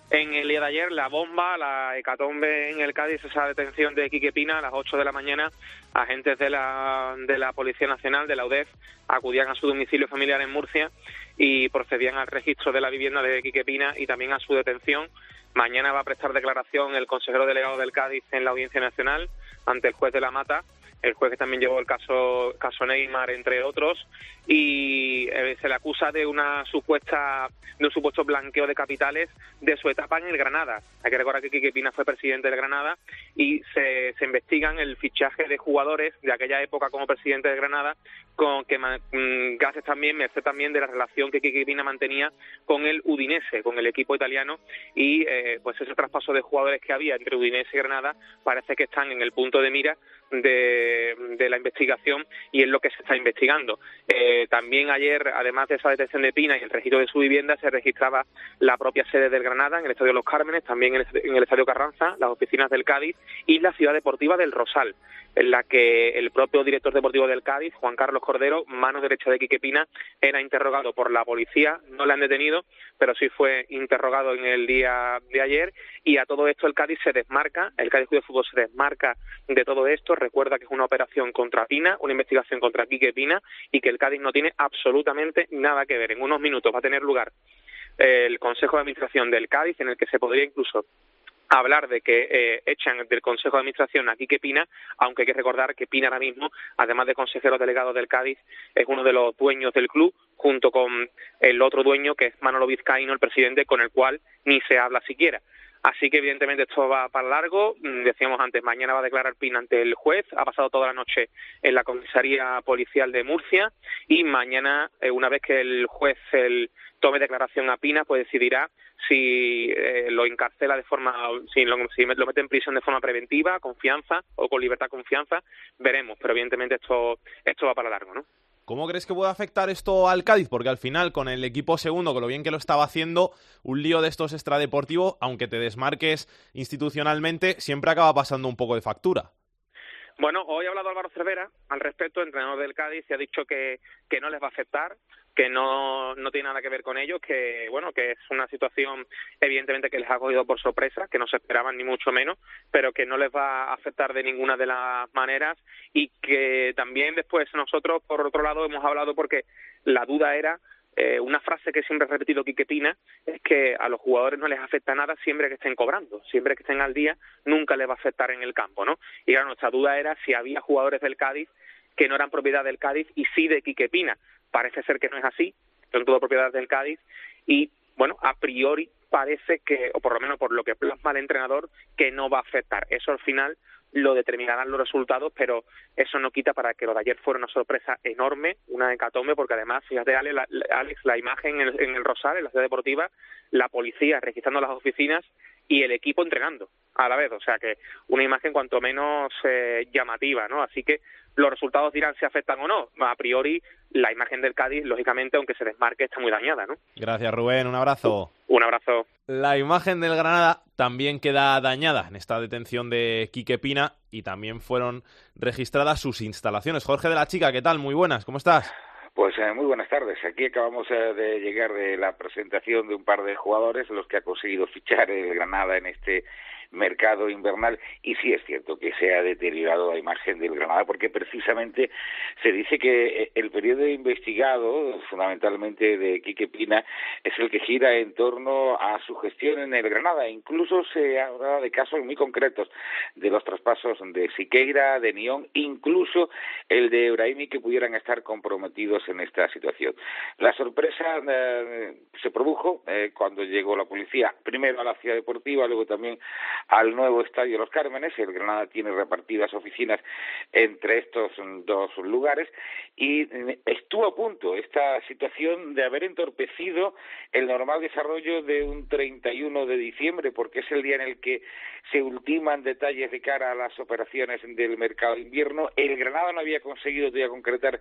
en el día de ayer, la bomba, la hecatombe en el Cádiz, esa detención de Quique Pina a las 8 de la mañana, agentes de la, de la Policía Nacional, de la UDEF, acudían a su domicilio familiar en Murcia y procedían al registro de la vivienda de Quique Pina y también a su detención. Mañana va a prestar declaración el consejero delegado del Cádiz en la Audiencia Nacional ante el juez de la Mata el juez que también llevó el caso, caso Neymar, entre otros, y eh, se le acusa de una supuesta de un supuesto blanqueo de capitales de su etapa en el Granada. Hay que recordar que Quique Pina fue presidente del Granada y se, se investigan el fichaje de jugadores de aquella época como presidente de Granada, con que mm, gracias también, merced también de la relación que Quique Pina mantenía con el Udinese, con el equipo italiano, y eh, pues ese traspaso de jugadores que había entre Udinese y Granada parece que están en el punto de mira de, la investigación y es lo que se está investigando. Eh, también ayer, además de esa detención de Pina y el registro de su vivienda, se registraba la propia sede del Granada, en el Estadio Los Cármenes, también en el, Estadio Carranza, las oficinas del Cádiz y la Ciudad Deportiva del Rosal, en la que el propio director deportivo del Cádiz, Juan Carlos Cordero, mano derecha de Quique Pina, era interrogado por la policía, no le han detenido, pero sí fue interrogado en el día de ayer. Y a todo esto el Cádiz se desmarca, el Cádiz de Fútbol se desmarca de todo esto, recuerda que es una operación contra Pina, una investigación contra Quique Pina y que el Cádiz no tiene absolutamente nada que ver. En unos minutos va a tener lugar el Consejo de Administración del Cádiz en el que se podría incluso hablar de que eh, echan del Consejo de Administración a Quique Pina, aunque hay que recordar que Pina ahora mismo, además de consejero delegado del Cádiz, es uno de los dueños del club, junto con el otro dueño, que es Manolo Vizcaíno, el presidente, con el cual ni se habla siquiera. Así que evidentemente esto va para largo. Mm, decíamos antes, mañana va a declarar Pina ante el juez. Ha pasado toda la noche en la comisaría policial de Murcia y mañana, eh, una vez que el juez tome declaración a Pina, pues decidirá si eh, lo encarcela de forma, si lo, si lo mete en prisión de forma preventiva, confianza o con libertad confianza. Veremos, pero evidentemente esto esto va para largo, ¿no? ¿Cómo crees que puede afectar esto al Cádiz? Porque al final, con el equipo segundo, con lo bien que lo estaba haciendo, un lío de estos extradeportivos, aunque te desmarques institucionalmente, siempre acaba pasando un poco de factura. Bueno, hoy ha hablado Álvaro Cervera al respecto, entrenador del Cádiz, y ha dicho que, que no les va a afectar, que no, no tiene nada que ver con ellos, que bueno, que es una situación evidentemente que les ha cogido por sorpresa, que no se esperaban ni mucho menos, pero que no les va a afectar de ninguna de las maneras y que también después nosotros por otro lado hemos hablado porque la duda era eh, una frase que siempre ha repetido Quique Pina es que a los jugadores no les afecta nada siempre que estén cobrando, siempre que estén al día, nunca les va a afectar en el campo, ¿no? Y claro, nuestra duda era si había jugadores del Cádiz que no eran propiedad del Cádiz y sí de Quique Pina. Parece ser que no es así, son todo propiedad del Cádiz y, bueno, a priori parece que, o por lo menos por lo que plasma el entrenador, que no va a afectar. Eso al final lo determinarán los resultados, pero eso no quita para que lo de ayer fuera una sorpresa enorme, una hecatombe, porque además, fíjate, Alex, la, imagen en el, en el Rosal, en la ciudad deportiva, la policía registrando las oficinas y el equipo entregando a la vez, o sea que una imagen cuanto menos eh, llamativa, ¿no? Así que los resultados dirán si afectan o no. A priori, la imagen del Cádiz, lógicamente, aunque se desmarque, está muy dañada, ¿no? Gracias, Rubén. Un abrazo. Un abrazo. La imagen del Granada también queda dañada en esta detención de Quique Pina y también fueron registradas sus instalaciones. Jorge de la Chica, ¿qué tal? Muy buenas, ¿cómo estás? Pues eh, muy buenas tardes. Aquí acabamos eh, de llegar de la presentación de un par de jugadores, los que ha conseguido fichar el Granada en este mercado invernal y sí es cierto que se ha deteriorado la imagen del Granada porque precisamente se dice que eh, el periodo investigado fundamentalmente de Quique Pina es el que gira en torno a su gestión en el Granada incluso se habla de casos muy concretos de los traspasos de Siqueira, de Nión incluso el de Ebrahimi que pudieran estar comprometidos en esta situación. La sorpresa eh, se produjo eh, cuando llegó la policía primero a la ciudad deportiva luego también al nuevo Estadio Los Cármenes. El Granada tiene repartidas oficinas entre estos dos lugares y eh, estuvo a punto esta situación de haber entorpecido el normal desarrollo de un 31 de diciembre, porque es el día en el que se ultiman detalles de cara a las operaciones del mercado de invierno. El Granada no había conseguido todavía concretar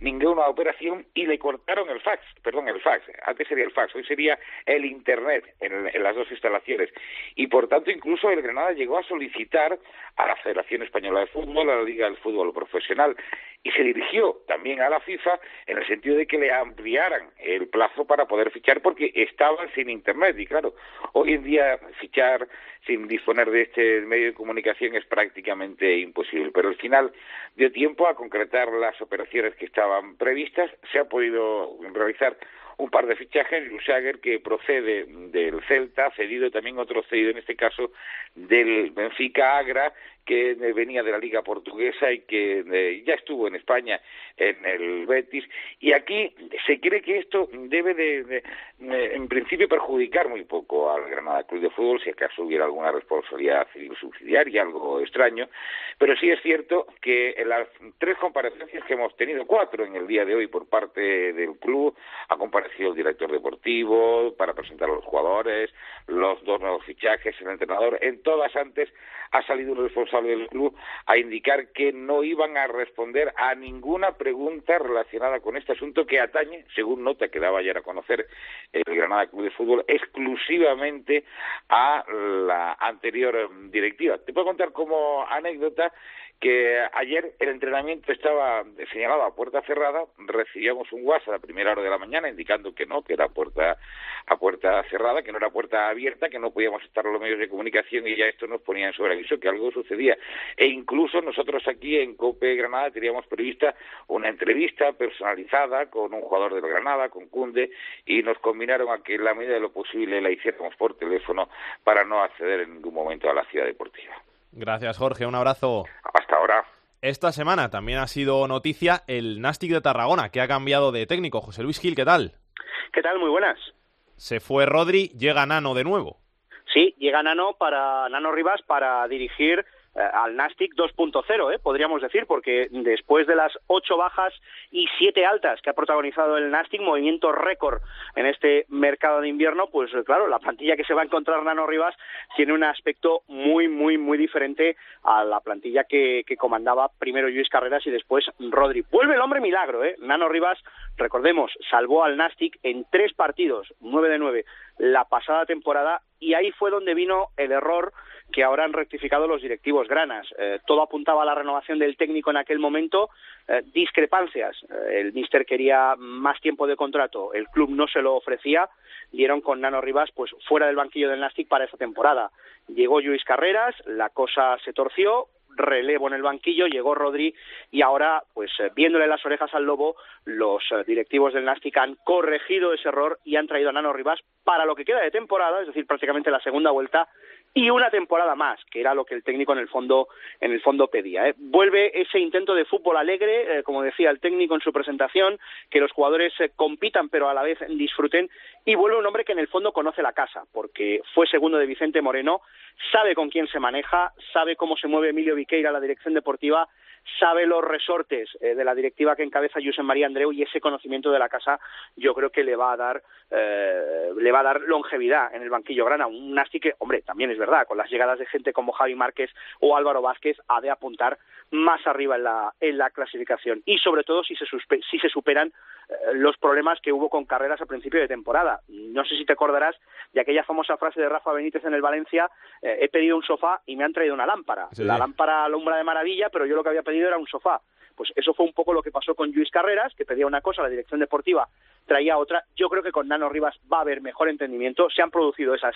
ninguna operación y le cortaron el fax, perdón, el fax, antes sería el fax, hoy sería el Internet en, en las dos instalaciones. Y por tanto, incluso el Granada llegó a solicitar a la Federación Española de Fútbol, a la Liga del Fútbol Profesional, y se dirigió también a la FIFA en el sentido de que le ampliaran el plazo para poder fichar porque estaban sin internet. Y claro, hoy en día fichar sin disponer de este medio de comunicación es prácticamente imposible, pero al final dio tiempo a concretar las operaciones que estaban previstas, se ha podido realizar un par de fichajes, Lusager que procede del Celta, cedido también otro cedido en este caso del Benfica Agra, que venía de la Liga Portuguesa y que eh, ya estuvo en España en el Betis. Y aquí se cree que esto debe de, en principio, perjudicar muy poco al Granada Club de Fútbol, si acaso hubiera alguna responsabilidad civil subsidiaria, algo extraño. Pero sí es cierto que en las tres comparecencias que hemos tenido, cuatro en el día de hoy por parte del club, ha comparecido el director deportivo para presentar a los jugadores, los dos nuevos fichajes, el entrenador. En todas antes ha salido un responsable del club a indicar que no iban a responder a ninguna pregunta relacionada con este asunto que atañe, según nota que daba ayer a conocer el Granada Club de Fútbol, exclusivamente a la anterior directiva. Te puedo contar como anécdota que ayer el entrenamiento estaba señalado a puerta cerrada, recibíamos un WhatsApp a primera hora de la mañana indicando que no, que era puerta a puerta cerrada, que no era puerta abierta, que no podíamos estar en los medios de comunicación y ya esto nos ponía en sobreaviso que algo sucedía. E incluso nosotros aquí en COPE Granada teníamos prevista una entrevista personalizada con un jugador del Granada, con Cunde, y nos combinaron a que en la medida de lo posible la hiciéramos por teléfono para no acceder en ningún momento a la ciudad deportiva. Gracias, Jorge. Un abrazo. Hasta ahora. Esta semana también ha sido noticia el Nastic de Tarragona, que ha cambiado de técnico. José Luis Gil, ¿qué tal? ¿Qué tal? Muy buenas. Se fue Rodri, llega Nano de nuevo. Sí, llega Nano para Nano Rivas para dirigir al Nastic 2.0, ¿eh? podríamos decir, porque después de las ocho bajas y siete altas que ha protagonizado el Nastic, movimiento récord en este mercado de invierno, pues claro, la plantilla que se va a encontrar Nano Rivas tiene un aspecto muy, muy, muy diferente a la plantilla que, que comandaba primero Luis Carreras y después Rodri. Vuelve el hombre milagro, ¿eh? Nano Rivas, recordemos, salvó al Nastic en tres partidos, nueve de nueve, la pasada temporada, y ahí fue donde vino el error que ahora han rectificado los directivos granas. Eh, todo apuntaba a la renovación del técnico en aquel momento, eh, discrepancias. Eh, el míster quería más tiempo de contrato, el club no se lo ofrecía, dieron con Nano Rivas pues fuera del banquillo del Nastic para esa temporada. Llegó Luis Carreras, la cosa se torció, relevo en el banquillo, llegó Rodri y ahora, pues viéndole las orejas al lobo, los directivos del Nastic han corregido ese error y han traído a Nano Rivas para lo que queda de temporada, es decir, prácticamente la segunda vuelta y una temporada más, que era lo que el técnico en el fondo, en el fondo pedía. ¿eh? Vuelve ese intento de fútbol alegre, eh, como decía el técnico en su presentación, que los jugadores eh, compitan pero a la vez disfruten, y vuelve un hombre que en el fondo conoce la casa, porque fue segundo de Vicente Moreno, sabe con quién se maneja, sabe cómo se mueve Emilio Viqueira, la dirección deportiva, sabe los resortes eh, de la directiva que encabeza José María Andreu y ese conocimiento de la casa yo creo que le va a dar eh, le va a dar longevidad en el banquillo grana. Un Nasti que hombre también es verdad con las llegadas de gente como Javi Márquez o Álvaro Vázquez ha de apuntar más arriba en la en la clasificación. Y sobre todo si se si se superan los problemas que hubo con carreras a principio de temporada no sé si te acordarás de aquella famosa frase de Rafa Benítez en el Valencia he pedido un sofá y me han traído una lámpara la lámpara alumbra de maravilla pero yo lo que había pedido era un sofá. Pues eso fue un poco lo que pasó con Luis Carreras, que pedía una cosa, la dirección deportiva traía otra. Yo creo que con Nano Rivas va a haber mejor entendimiento. Se han producido esas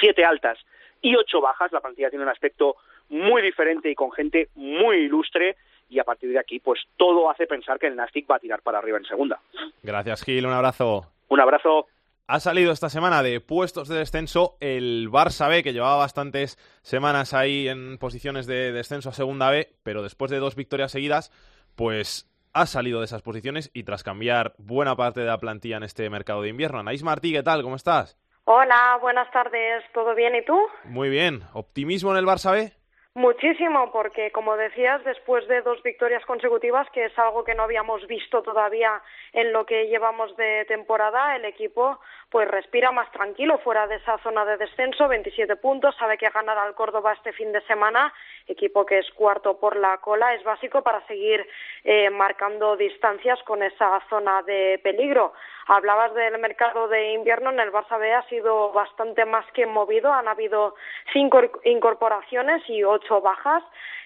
siete altas y ocho bajas. La plantilla tiene un aspecto muy diferente y con gente muy ilustre. Y a partir de aquí, pues todo hace pensar que el Nastic va a tirar para arriba en segunda. Gracias, Gil. Un abrazo. Un abrazo. Ha salido esta semana de puestos de descenso el Barça B, que llevaba bastantes semanas ahí en posiciones de descenso a Segunda B, pero después de dos victorias seguidas, pues ha salido de esas posiciones y tras cambiar buena parte de la plantilla en este mercado de invierno. Anaís Martí, ¿qué tal? ¿Cómo estás? Hola, buenas tardes, ¿todo bien y tú? Muy bien. ¿Optimismo en el Barça B? Muchísimo, porque como decías, después de dos victorias consecutivas, que es algo que no habíamos visto todavía en lo que llevamos de temporada, el equipo pues respira más tranquilo fuera de esa zona de descenso, 27 puntos, sabe que ganar al Córdoba este fin de semana, equipo que es cuarto por la cola, es básico para seguir eh, marcando distancias con esa zona de peligro. Hablabas del mercado de invierno, en el Barça B ha sido bastante más que movido, han habido cinco incorporaciones y ocho bajas.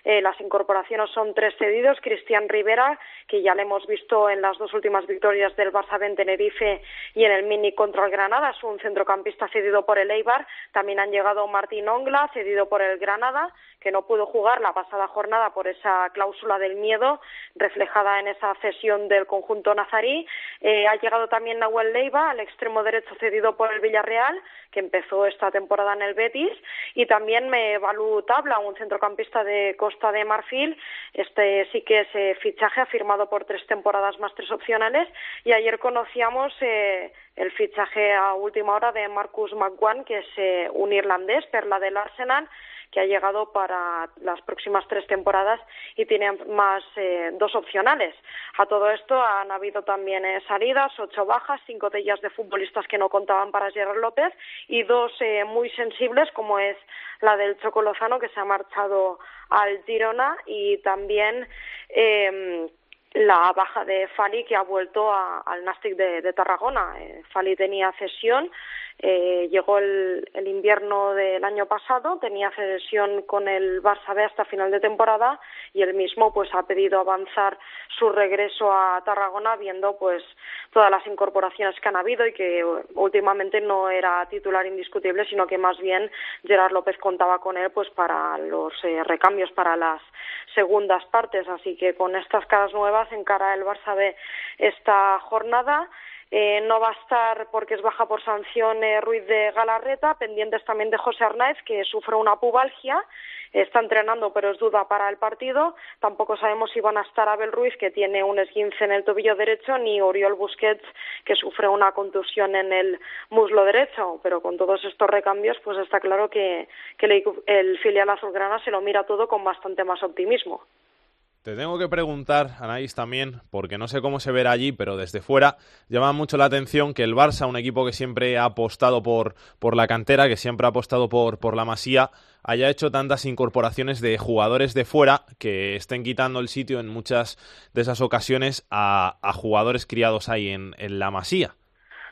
Eh, las incorporaciones son tres cedidos. Cristian Rivera, que ya le hemos visto en las dos últimas victorias del Barça en Tenerife y en el Mini contra el Granada, es un centrocampista cedido por el Eibar. También han llegado Martín Ongla, cedido por el Granada, que no pudo jugar la pasada jornada por esa cláusula del miedo reflejada en esa cesión del conjunto nazarí. Eh, ha llegado también Nahuel Leiva, al extremo derecho cedido por el Villarreal, que empezó esta temporada en el Betis, y también me Balu Tabla, un centrocampista de Costa de Marfil. Este sí que es eh, fichaje, ha firmado por tres temporadas más tres opcionales, y ayer conocíamos eh, el fichaje a última hora de Marcus McGuan, que es eh, un irlandés, perla del Arsenal, que ha llegado para las próximas tres temporadas y tiene más eh, dos opcionales. A todo esto han habido también eh, salidas, ocho bajas, cinco de de futbolistas que no contaban para Gerard López y dos eh, muy sensibles, como es la del Chocolozano, que se ha marchado al Girona, y también em, la baja de Fali que ha vuelto al Nastic de, Tarragona. Fali tenía cesión eh, llegó el, el, invierno del año pasado, tenía cesión con el Barça B hasta final de temporada y él mismo pues ha pedido avanzar su regreso a Tarragona viendo pues todas las incorporaciones que han habido y que últimamente no era titular indiscutible sino que más bien Gerard López contaba con él pues para los eh, recambios para las segundas partes. Así que con estas caras nuevas encara el Barça B esta jornada eh, no va a estar porque es baja por sanción Ruiz de Galarreta, pendientes también de José Arnaez, que sufre una pubalgia, está entrenando pero es duda para el partido. Tampoco sabemos si van a estar Abel Ruiz, que tiene un esguince en el tobillo derecho, ni Oriol Busquets, que sufre una contusión en el muslo derecho. Pero con todos estos recambios, pues está claro que, el, el filial azulgrana se lo mira todo con bastante más optimismo. Te tengo que preguntar, Anaís, también, porque no sé cómo se verá allí, pero desde fuera llama mucho la atención que el Barça, un equipo que siempre ha apostado por, por la cantera, que siempre ha apostado por, por la masía, haya hecho tantas incorporaciones de jugadores de fuera que estén quitando el sitio en muchas de esas ocasiones a, a jugadores criados ahí en, en la masía.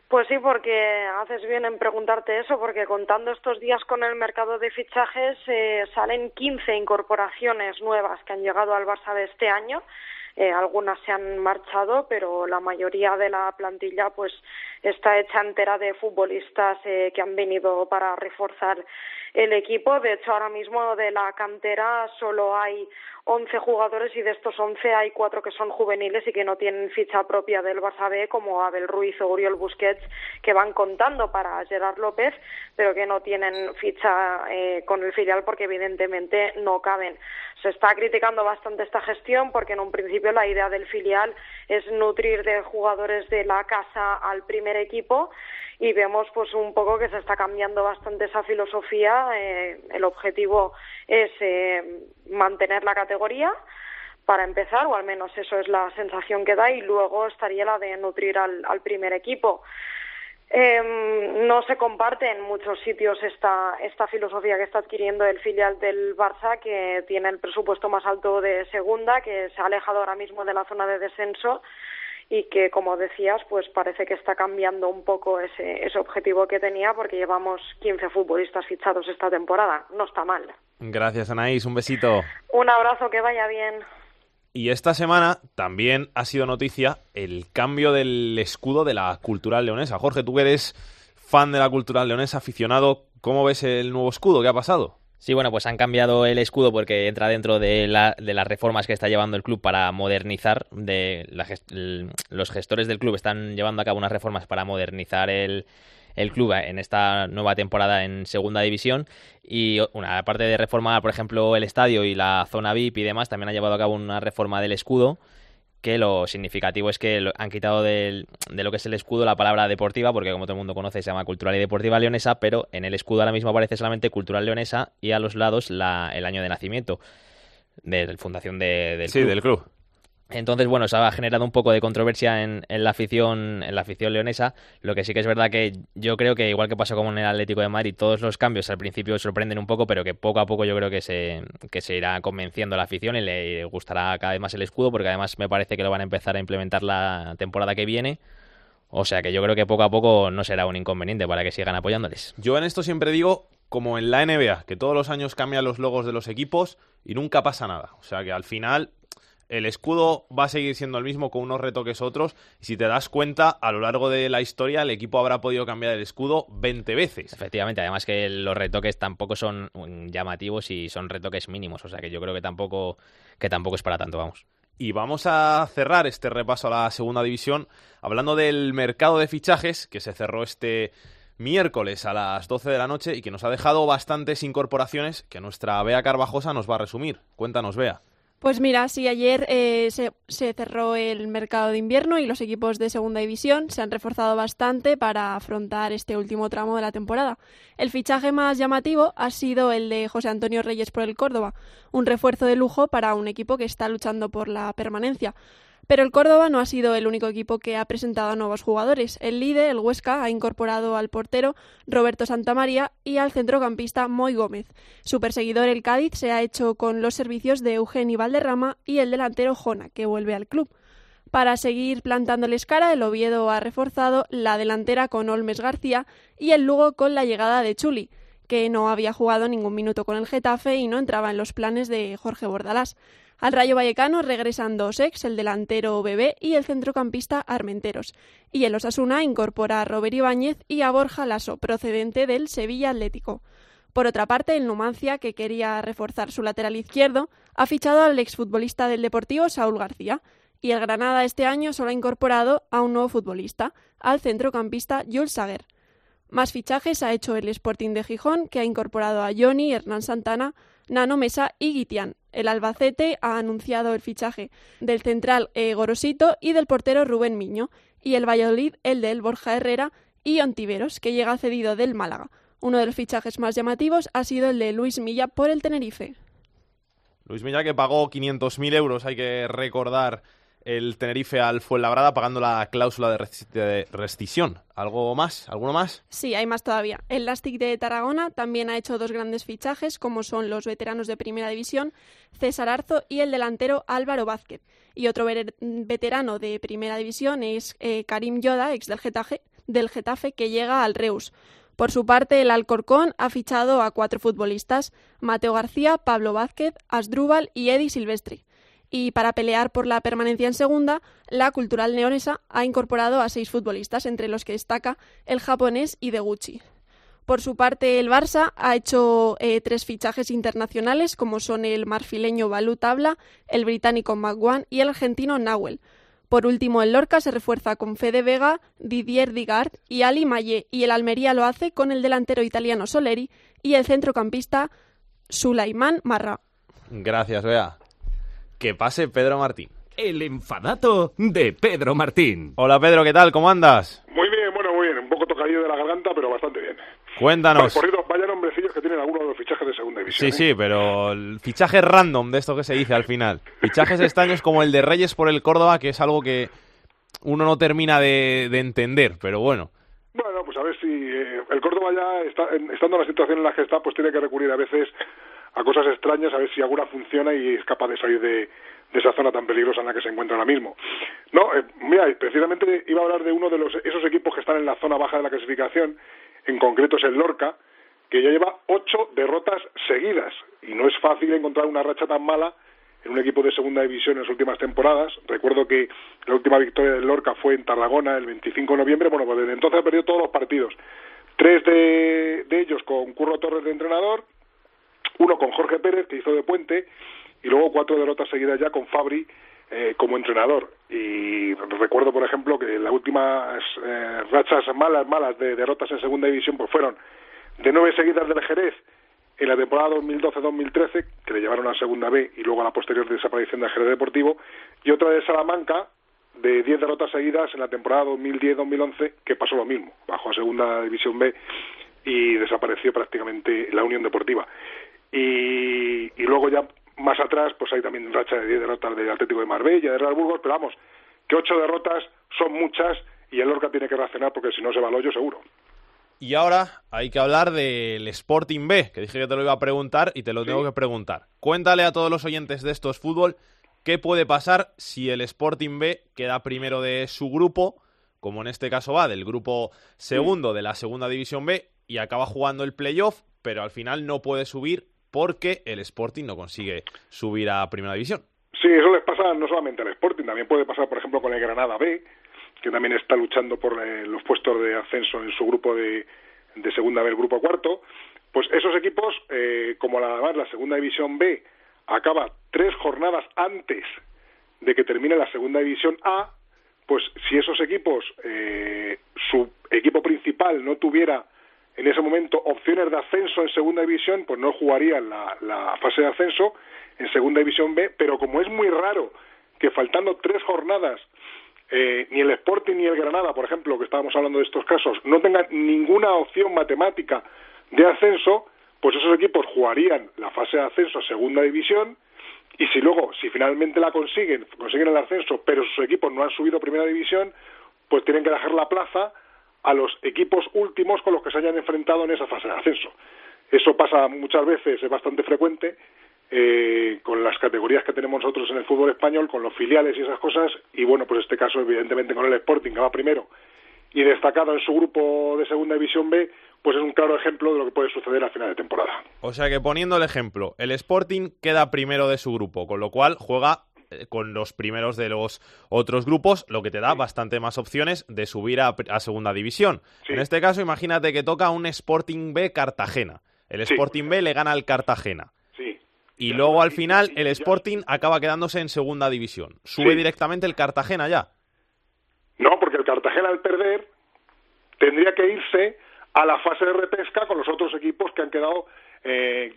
Pues sí, porque haces bien en preguntarte eso, porque contando estos días con el mercado de fichajes eh, salen 15 incorporaciones nuevas que han llegado al Barça de este año. Eh, algunas se han marchado, pero la mayoría de la plantilla pues está hecha entera de futbolistas eh, que han venido para reforzar el equipo. De hecho, ahora mismo de la cantera solo hay 11 jugadores y de estos 11 hay cuatro que son juveniles y que no tienen ficha propia del Barça B, como Abel Ruiz o Uriol Busquets, que van contando para Gerard López, pero que no tienen ficha eh, con el filial porque evidentemente no caben. Se está criticando bastante esta gestión porque en un principio la idea del filial es nutrir de jugadores de la casa al primer equipo y vemos pues un poco que se está cambiando bastante esa filosofía. Eh, el objetivo es eh, mantener la categoría para empezar, o al menos eso es la sensación que da, y luego estaría la de nutrir al, al primer equipo. Eh, no se comparte en muchos sitios esta, esta filosofía que está adquiriendo el filial del Barça, que tiene el presupuesto más alto de segunda, que se ha alejado ahora mismo de la zona de descenso y que, como decías, pues parece que está cambiando un poco ese, ese objetivo que tenía porque llevamos 15 futbolistas fichados esta temporada. No está mal. Gracias, Anaís. Un besito. Un abrazo, que vaya bien. Y esta semana también ha sido noticia el cambio del escudo de la Cultural Leonesa. Jorge, tú que eres fan de la Cultural Leonesa, aficionado, ¿cómo ves el nuevo escudo? ¿Qué ha pasado? Sí, bueno, pues han cambiado el escudo porque entra dentro de, de las reformas que está llevando el club para modernizar. De los gestores del club están llevando a cabo unas reformas para modernizar el, club en esta nueva temporada en segunda división y una aparte de reformar por ejemplo el estadio y la zona VIP y demás también ha llevado a cabo una reforma del escudo que lo significativo es que han quitado de lo que es el escudo la palabra deportiva, porque como todo el mundo conoce se llama Cultural y Deportiva Leonesa, pero en el escudo ahora mismo aparece solamente Cultural Leonesa y a los lados la, el año de nacimiento de la fundación de, del sí, del club. Entonces, bueno, se ha generado un poco de controversia en, la afición, en la afición leonesa. Lo que sí que es verdad que yo creo que igual que pasó como en el Atlético de Madrid, todos los cambios al principio sorprenden un poco, pero que poco a poco yo creo que se, que se irá convenciendo la afición y le gustará cada vez más el escudo, porque además me parece que lo van a empezar a implementar la temporada que viene. O sea que yo creo que poco a poco no será un inconveniente para que sigan apoyándoles. Yo en esto siempre digo, como en la NBA, que todos los años cambian los logos de los equipos y nunca pasa nada. O sea que al final el escudo va a seguir siendo el mismo con unos retoques otros. Y si te das cuenta, a lo largo de la historia el equipo habrá podido cambiar el escudo 20 veces. Efectivamente, además que los retoques tampoco son llamativos y son retoques mínimos. O sea que yo creo que tampoco, que tampoco es para tanto, vamos. Y vamos a cerrar este repaso a la segunda división hablando del mercado de fichajes que se cerró este miércoles a las 12 de la noche y que nos ha dejado bastantes incorporaciones que nuestra Bea Carvajosa nos va a resumir. Cuéntanos, Bea. Pues mira, sí, ayer eh, se, cerró el mercado de invierno y los equipos de segunda división se han reforzado bastante para afrontar este último tramo de la temporada. El fichaje más llamativo ha sido el de José Antonio Reyes por el Córdoba, un refuerzo de lujo para un equipo que está luchando por la permanencia. Pero el Córdoba no ha sido el único equipo que ha presentado a nuevos jugadores. El líder, el Huesca, ha incorporado al portero Roberto Santamaría y al centrocampista Moy Gómez. Su perseguidor, el Cádiz, se ha hecho con los servicios de Eugenio Valderrama y el delantero Jona, que vuelve al club. Para seguir plantándoles cara, el Oviedo ha reforzado la delantera con Olmes García y el Lugo con la llegada de Chuli, que no había jugado ningún minuto con el Getafe y no entraba en los planes de Jorge Bordalás. Al Rayo Vallecano regresan dos ex, el delantero Bebé y el centrocampista Armenteros. Y el Osasuna incorpora a Robert Ibáñez y a Borja Lasso, procedente del Sevilla Atlético. Por otra parte, el Numancia, que quería reforzar su lateral izquierdo, ha fichado al exfutbolista del Deportivo Saúl García. Y el Granada este año solo ha incorporado a un nuevo futbolista, al centrocampista Jules Sager. Más fichajes ha hecho el Sporting de Gijón, que ha incorporado a Johnny, Hernán Santana, Nano Mesa y Guitián. El Albacete ha anunciado el fichaje del central e. Gorosito y del portero Rubén Miño, y el Valladolid el del Borja Herrera y Ontiveros, que llega cedido del Málaga. Uno de los fichajes más llamativos ha sido el de Luis Milla por el Tenerife. Luis Milla que pagó 500.000 euros, hay que recordar el Tenerife al Fuenlabrada pagando la cláusula de, rescisión. ¿Algo más? ¿Alguno más? Sí, hay más todavía. El Lastic de Tarragona también ha hecho dos grandes fichajes, como son los veteranos de Primera División, César Arzo y el delantero Álvaro Vázquez. Y otro veterano de Primera División es eh, Karim Yoda, ex del Getafe, del Getafe, que llega al Reus. Por su parte, el Alcorcón ha fichado a cuatro futbolistas, Mateo García, Pablo Vázquez, Asdrúbal y Eddie Silvestri y para pelear por la permanencia en segunda, la Cultural Neonesa ha incorporado a seis futbolistas, entre los que destaca el japonés Ideguchi. Por su parte, el Barça ha hecho eh, tres fichajes internacionales, como son el marfileño Balú Tabla, el británico McGuan y el argentino Nahuel. Por último, el Lorca se refuerza con Fede Vega, Didier Digard y Ali Maye, y el Almería lo hace con el delantero italiano Soleri y el centrocampista Sulaiman Marra. Gracias, Bea. Que pase Pedro Martín. El enfadato de Pedro Martín. Hola Pedro, ¿qué tal? ¿Cómo andas? Muy bien, bueno, muy bien. Un poco tocadillo de la garganta, pero bastante bien. Cuéntanos. por cierto, vaya nombrecillos que tienen algunos de los fichajes de segunda división. Sí, sí, ¿eh? pero el fichaje random de esto que se dice al final. Fichajes extraños como el de Reyes por el Córdoba, que es algo que uno no termina de, entender, pero bueno. Bueno, pues a ver si eh, el Córdoba ya, está, estando en la situación en la que está, pues tiene que recurrir a veces a cosas extrañas a ver si alguna funciona y es capaz de salir de, esa zona tan peligrosa en la que se encuentra ahora mismo. No, eh, mira, precisamente iba a hablar de uno de los, esos equipos que están en la zona baja de la clasificación, en concreto es el Lorca, que ya lleva ocho derrotas seguidas y no es fácil encontrar una racha tan mala en un equipo de segunda división en las últimas temporadas. Recuerdo que la última victoria del Lorca fue en Tarragona el 25 de noviembre. Bueno, pues desde entonces ha perdido todos los partidos. Tres de ellos con Curro Torres de entrenador, uno con Jorge Pérez, que hizo de puente, y luego cuatro derrotas seguidas ya con Fabri eh, como entrenador. Y recuerdo, por ejemplo, que las últimas eh, rachas malas, malas de derrotas en segunda división pues fueron de nueve seguidas del Jerez en la temporada 2012-2013, que le llevaron a Segunda B y luego a la posterior desaparición de Jerez Deportivo, y otra de Salamanca, de 10 derrotas seguidas en la temporada 2010-2011, que pasó lo mismo, bajó a Segunda División B y desapareció prácticamente la Unión Deportiva. Y, y luego ya más atrás, pues hay también racha de 10 derrotas del Atlético de Marbella, de Real Burgos, pero vamos, que 8 derrotas son muchas y el Lorca tiene que reaccionar porque si no se va al hoyo seguro. Y ahora hay que hablar del Sporting B, que dije que te lo iba a preguntar y te lo tengo que preguntar. Cuéntale a todos los oyentes de estos fútbol qué puede pasar si el Sporting B queda primero de su grupo, como en este caso va del grupo segundo de la segunda división B, y acaba jugando el playoff, pero al final no puede subir porque el Sporting no consigue subir a primera división. Sí, eso les pasa no solamente al Sporting, también puede pasar, por ejemplo, con el Granada B, que también está luchando por eh, los puestos de ascenso en su grupo de, de segunda B, el grupo cuarto, pues esos equipos, eh, como la, la segunda división B acaba tres jornadas antes de que termine la segunda división A, pues si esos equipos, eh, su equipo principal no tuviera en ese momento opciones de ascenso en segunda división, pues no jugarían la, fase de ascenso en segunda división B, pero como es muy raro que faltando tres jornadas eh, ni el Sporting ni el Granada, por ejemplo, que estábamos hablando de estos casos, no tengan ninguna opción matemática de ascenso, pues esos equipos jugarían la fase de ascenso a segunda división y si luego, si finalmente la consiguen, consiguen el ascenso, pero sus equipos no han subido a primera división, pues tienen que dejar la plaza a los equipos últimos con los que se hayan enfrentado en esa fase de ascenso. Eso pasa muchas veces, es bastante frecuente, eh, con las categorías que tenemos nosotros en el fútbol español, con los filiales y esas cosas, y bueno, pues este caso evidentemente con el Sporting que va primero y destacado en su grupo de segunda división B, pues es un claro ejemplo de lo que puede suceder a final de temporada. O sea que poniendo el ejemplo, el Sporting queda primero de su grupo, con lo cual juega con los primeros de los otros grupos, lo que te da bastante más opciones de subir a, a segunda división. En este caso, imagínate que toca un Sporting B Cartagena. El Sporting B le gana al Cartagena. Y luego al final el Sporting acaba quedándose en segunda división. ¿Sube directamente el Cartagena ya? No, porque el Cartagena al perder tendría que irse a la fase de repesca con los otros equipos que han quedado eh,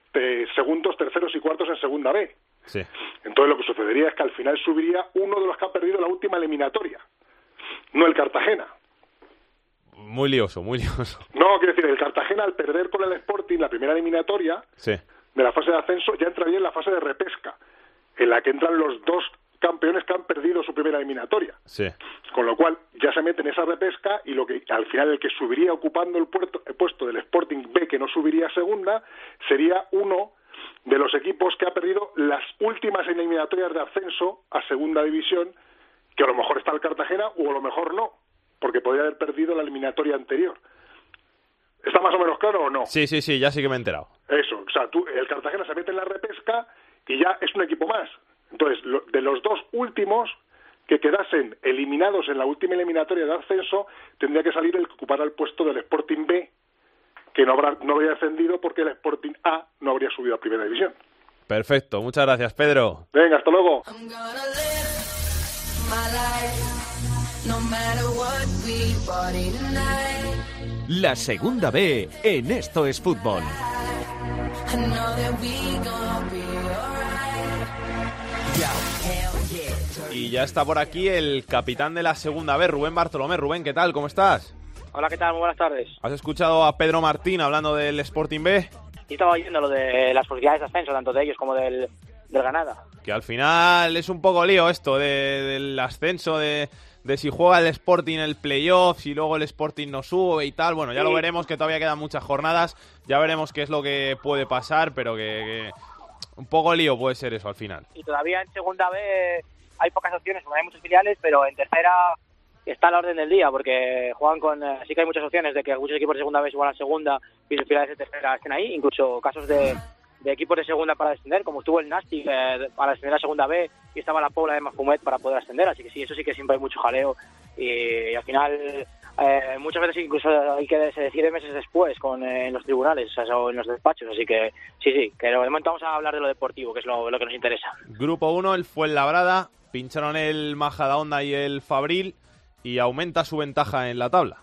segundos, terceros y cuartos en segunda B. Sí. Entonces lo que sucedería es que al final subiría uno de los que ha perdido la última eliminatoria, no el Cartagena. Muy lioso, muy lioso. No, quiero decir, el Cartagena al perder con el Sporting la primera eliminatoria Sí. de la fase de ascenso ya entraría en la fase de repesca, en la que entran los dos campeones que han perdido su primera eliminatoria. Sí. Con lo cual ya se mete en esa repesca y lo que al final el que subiría ocupando el, puerto- el puesto del Sporting B que no subiría a segunda sería uno de los equipos que ha perdido las últimas eliminatorias de ascenso a segunda división, que a lo mejor está el Cartagena o a lo mejor no, porque podría haber perdido la eliminatoria anterior. ¿Está más o menos claro o no? Sí, sí, sí, ya sí que me he enterado. Eso, o sea, tú, el Cartagena se mete en la repesca y ya es un equipo más. Entonces, lo- de los dos últimos que quedasen eliminados en la última eliminatoria de ascenso, tendría que salir el que ocupara el puesto del Sporting B, que no, habrá, no habría ascendido porque el Sporting A no habría subido a primera división. Perfecto, muchas gracias, Pedro. Venga, hasta luego. La segunda B en Esto es Fútbol. Y ya está por aquí el capitán de la segunda vez, Rubén Bartolomé. Rubén, ¿qué tal? ¿Cómo estás? Hola, ¿qué tal? Muy buenas tardes. ¿Has escuchado a Pedro Martín hablando del Sporting B? Y estaba oyendo lo de las posibilidades de ascenso, tanto de ellos como del, del Granada. Que al final es un poco lío esto de- del ascenso, de, de si juega el Sporting el playoff, si luego el Sporting no sube y tal. Bueno, ya lo Sí. veremos, que todavía quedan muchas jornadas. Ya veremos qué es lo que puede pasar, pero que, que un poco lío puede ser eso al final. Y todavía en segunda B hay pocas opciones, hay muchos filiales, pero en tercera está a la orden del día, porque juegan con... eh, sí que hay muchas opciones de que muchos equipos de segunda B igual a segunda y sus filiales de tercera estén ahí, incluso casos de, de equipos de segunda para descender, como estuvo el Nastic eh, para descender a segunda B y estaba la Pobla de Mafumet para poder ascender, así que sí, eso sí que siempre hay mucho jaleo y, al final eh, muchas veces incluso hay que se decide meses después con eh, en los tribunales o sea, o en los despachos, así que sí, sí, que de momento vamos a hablar de lo deportivo, que es lo, lo que nos interesa. Grupo 1, el Fuenlabrada, pincharon el Majadahonda y el Fabril y aumenta su ventaja en la tabla.